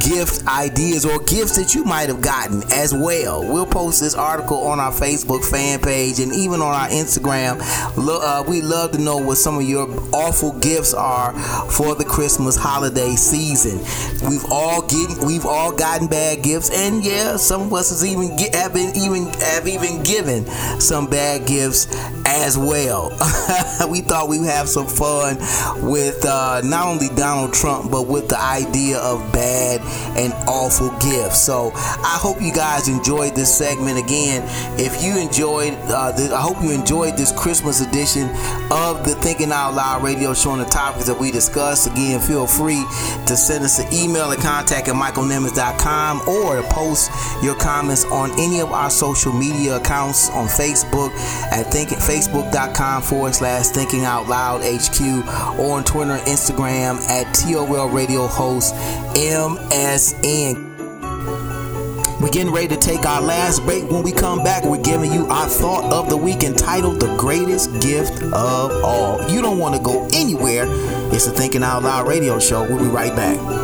gift ideas or gifts that you might have gotten as well? We'll post this article on our Facebook fan page and even on our Instagram. Uh, we love to know what some of your awful gifts are for the Christmas holiday season. We've all getting we've all gotten bad gifts, and yeah, some of us has even get, have been even have even given some bad gifts as well. [laughs] we thought we'd have some fun with uh, not only Donald Trump, but with the idea of bad and awful gifts. So I hope you guys enjoyed this segment. Again, if you enjoyed, uh, I hope you enjoyed this Christmas edition of the Thinking Out Loud radio show on the topics that we discussed. Again, feel free to send us an email at contact at michaelnimmons.com or to post your comments on any of our social media accounts on Facebook at think, facebook.com forward slash thinking out loud HQ or on Twitter and Instagram at TOL Radio Host MSN. We're getting ready to take our last break. When we come back, we're giving you our thought of the week entitled The Greatest Gift of All. You don't want to go anywhere. It's the Thinking Out Loud radio show. We'll be right back.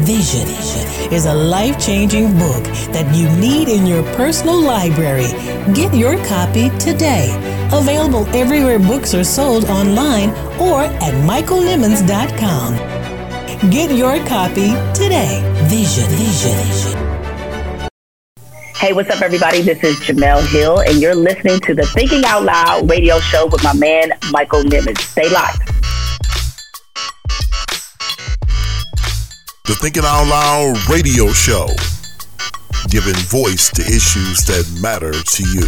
Vision is a life changing book that you need in your personal library. Get your copy today. Available everywhere books are sold online or at michaelnimmons.com. Get your copy today. Vision, vision. Hey, what's up, everybody? This is Jemele Hill, and you're listening to the Thinking Out Loud radio show with my man, Michael Nimmons. Stay locked. The Thinking Out Loud radio show, giving voice to issues that matter to you.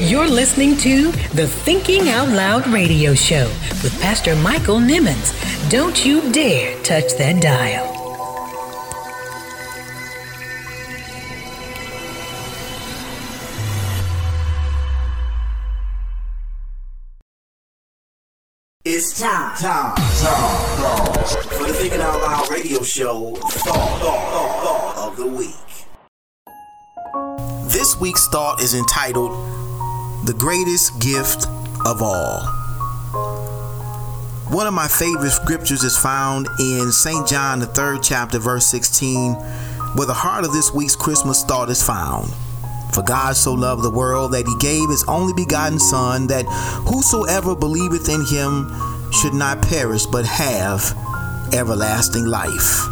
You're listening to the Thinking Out Loud radio show with Pastor Michael Nimmons. Don't you dare touch that dial. It's time, time, time, for the Thinking Out Loud radio show thought, thought, thought of the week. This week's thought is entitled The Greatest Gift of All. One of my favorite scriptures is found in St. John, the third chapter, verse 16, where the heart of this week's Christmas thought is found. For God so loved the world that he gave his only begotten Son, that whosoever believeth in him should not perish but have everlasting life.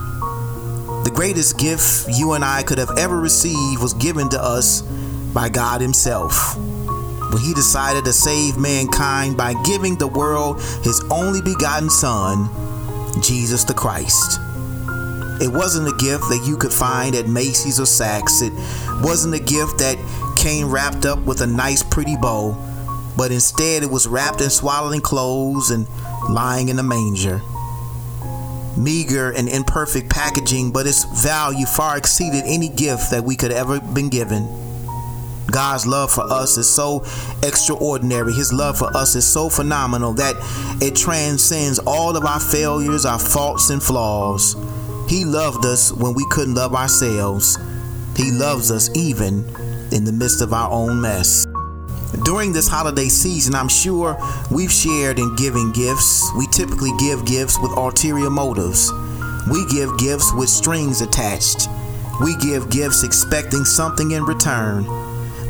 The greatest gift you and I could have ever received was given to us by God Himself. When He decided to save mankind by giving the world His only begotten Son, Jesus the Christ. It wasn't a gift that you could find at Macy's or Saks. It wasn't a gift that came wrapped up with a nice, pretty bow, but instead it was wrapped in swaddling clothes and lying in a manger. Meager and imperfect packaging, but its value far exceeded any gift that we could ever been given. God's love for us is so extraordinary. His love for us is so phenomenal that it transcends all of our failures, our faults, and flaws. He loved us when we couldn't love ourselves. He loves us even in the midst of our own mess. During this holiday season, I'm sure we've shared in giving gifts. We typically give gifts with ulterior motives. We give gifts with strings attached. We give gifts expecting something in return.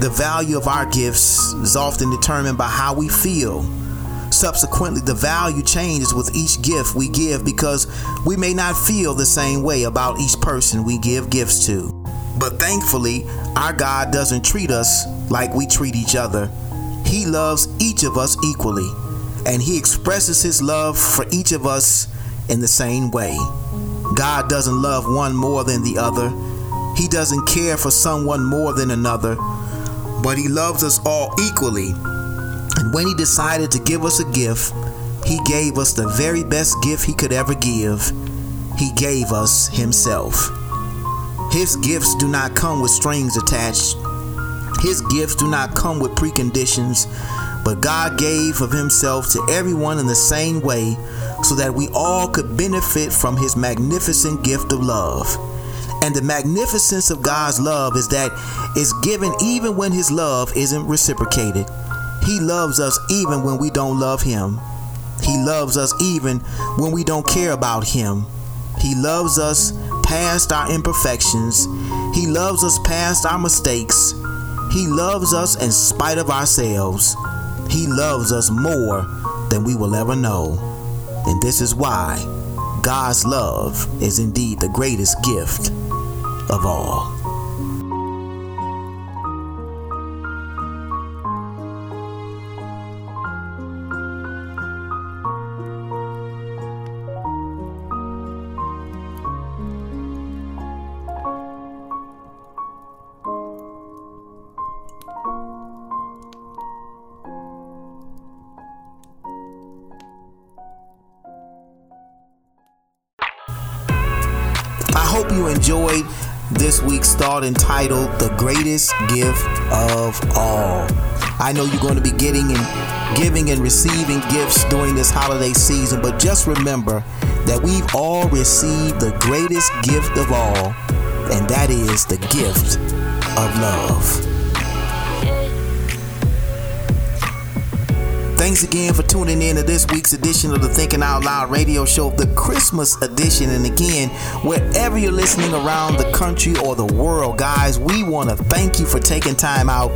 The value of our gifts is often determined by how we feel. Subsequently, the value changes with each gift we give because we may not feel the same way about each person we give gifts to. But thankfully, our God doesn't treat us like we treat each other. He loves each of us equally, and He expresses His love for each of us in the same way. God doesn't love one more than the other. He doesn't care for someone more than another, but He loves us all equally. And when He decided to give us a gift, He gave us the very best gift He could ever give. He gave us Himself. His gifts do not come with strings attached. His gifts do not come with preconditions, but God gave of Himself to everyone in the same way so that we all could benefit from His magnificent gift of love. And the magnificence of God's love is that it's given even when His love isn't reciprocated. He loves us even when we don't love Him. He loves us even when we don't care about Him. He loves us past our imperfections. He loves us past our mistakes. He loves us in spite of ourselves. He loves us more than we will ever know. And this is why God's love is indeed the greatest gift of all. Entitled The Greatest Gift of All. I know you're going to be getting and giving and receiving gifts during this holiday season, but just remember that we've all received the greatest gift of all, and that is the gift of love. Thanks again for tuning in to this week's edition of the Thinking Out Loud radio show, the Christmas edition. And again, wherever you're listening around the country or the world, guys, we want to thank you for taking time out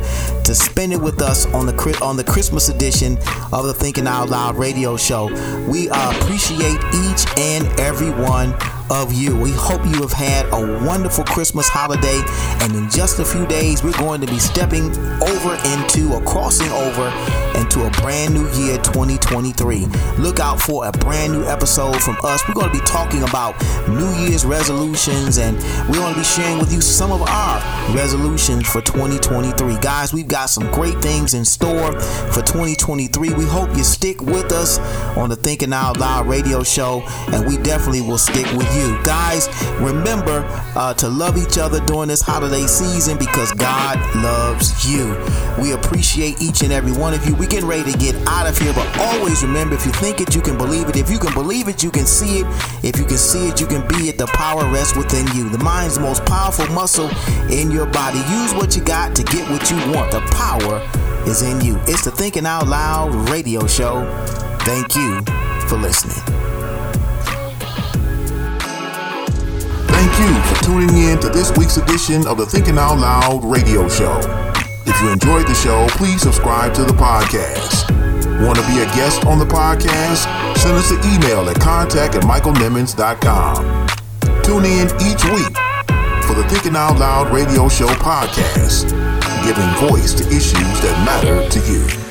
to spend it with us on the on the Christmas edition of the Thinking Out Loud radio show. We appreciate each and every one of you. We hope you have had a wonderful Christmas holiday, and in just a few days, we're going to be stepping over into or crossing over into a brand new year 2023. Look out for a brand new episode from us. We're going to be talking about New Year's resolutions, and we're going to be sharing with you some of our resolutions for 2023. Guys, we've got some great things in store for 2023. We hope you stick with us on the Thinking Out Loud radio show, and we definitely will stick with you. Guys, remember uh, to love each other during this holiday season because God loves you. We appreciate each and every one of you. We getting ready to get out of here, but always remember if you think it, you can believe it. If you can believe it, you can see it. If you can see it, you can be it. The power rests within you. The mind's the most powerful muscle in your body. Use what you got to get what you want. The power is in you. It's the Thinking Out Loud radio show. Thank you for listening. Thank you for tuning in to this week's edition of the Thinking Out Loud radio show. If you enjoyed the show, please subscribe to the podcast. Want to be a guest on the podcast? Send us an email at contact at michaelnimmons.com. Tune in each week for the Thinking Out Loud radio show podcast, giving voice to issues that matter to you.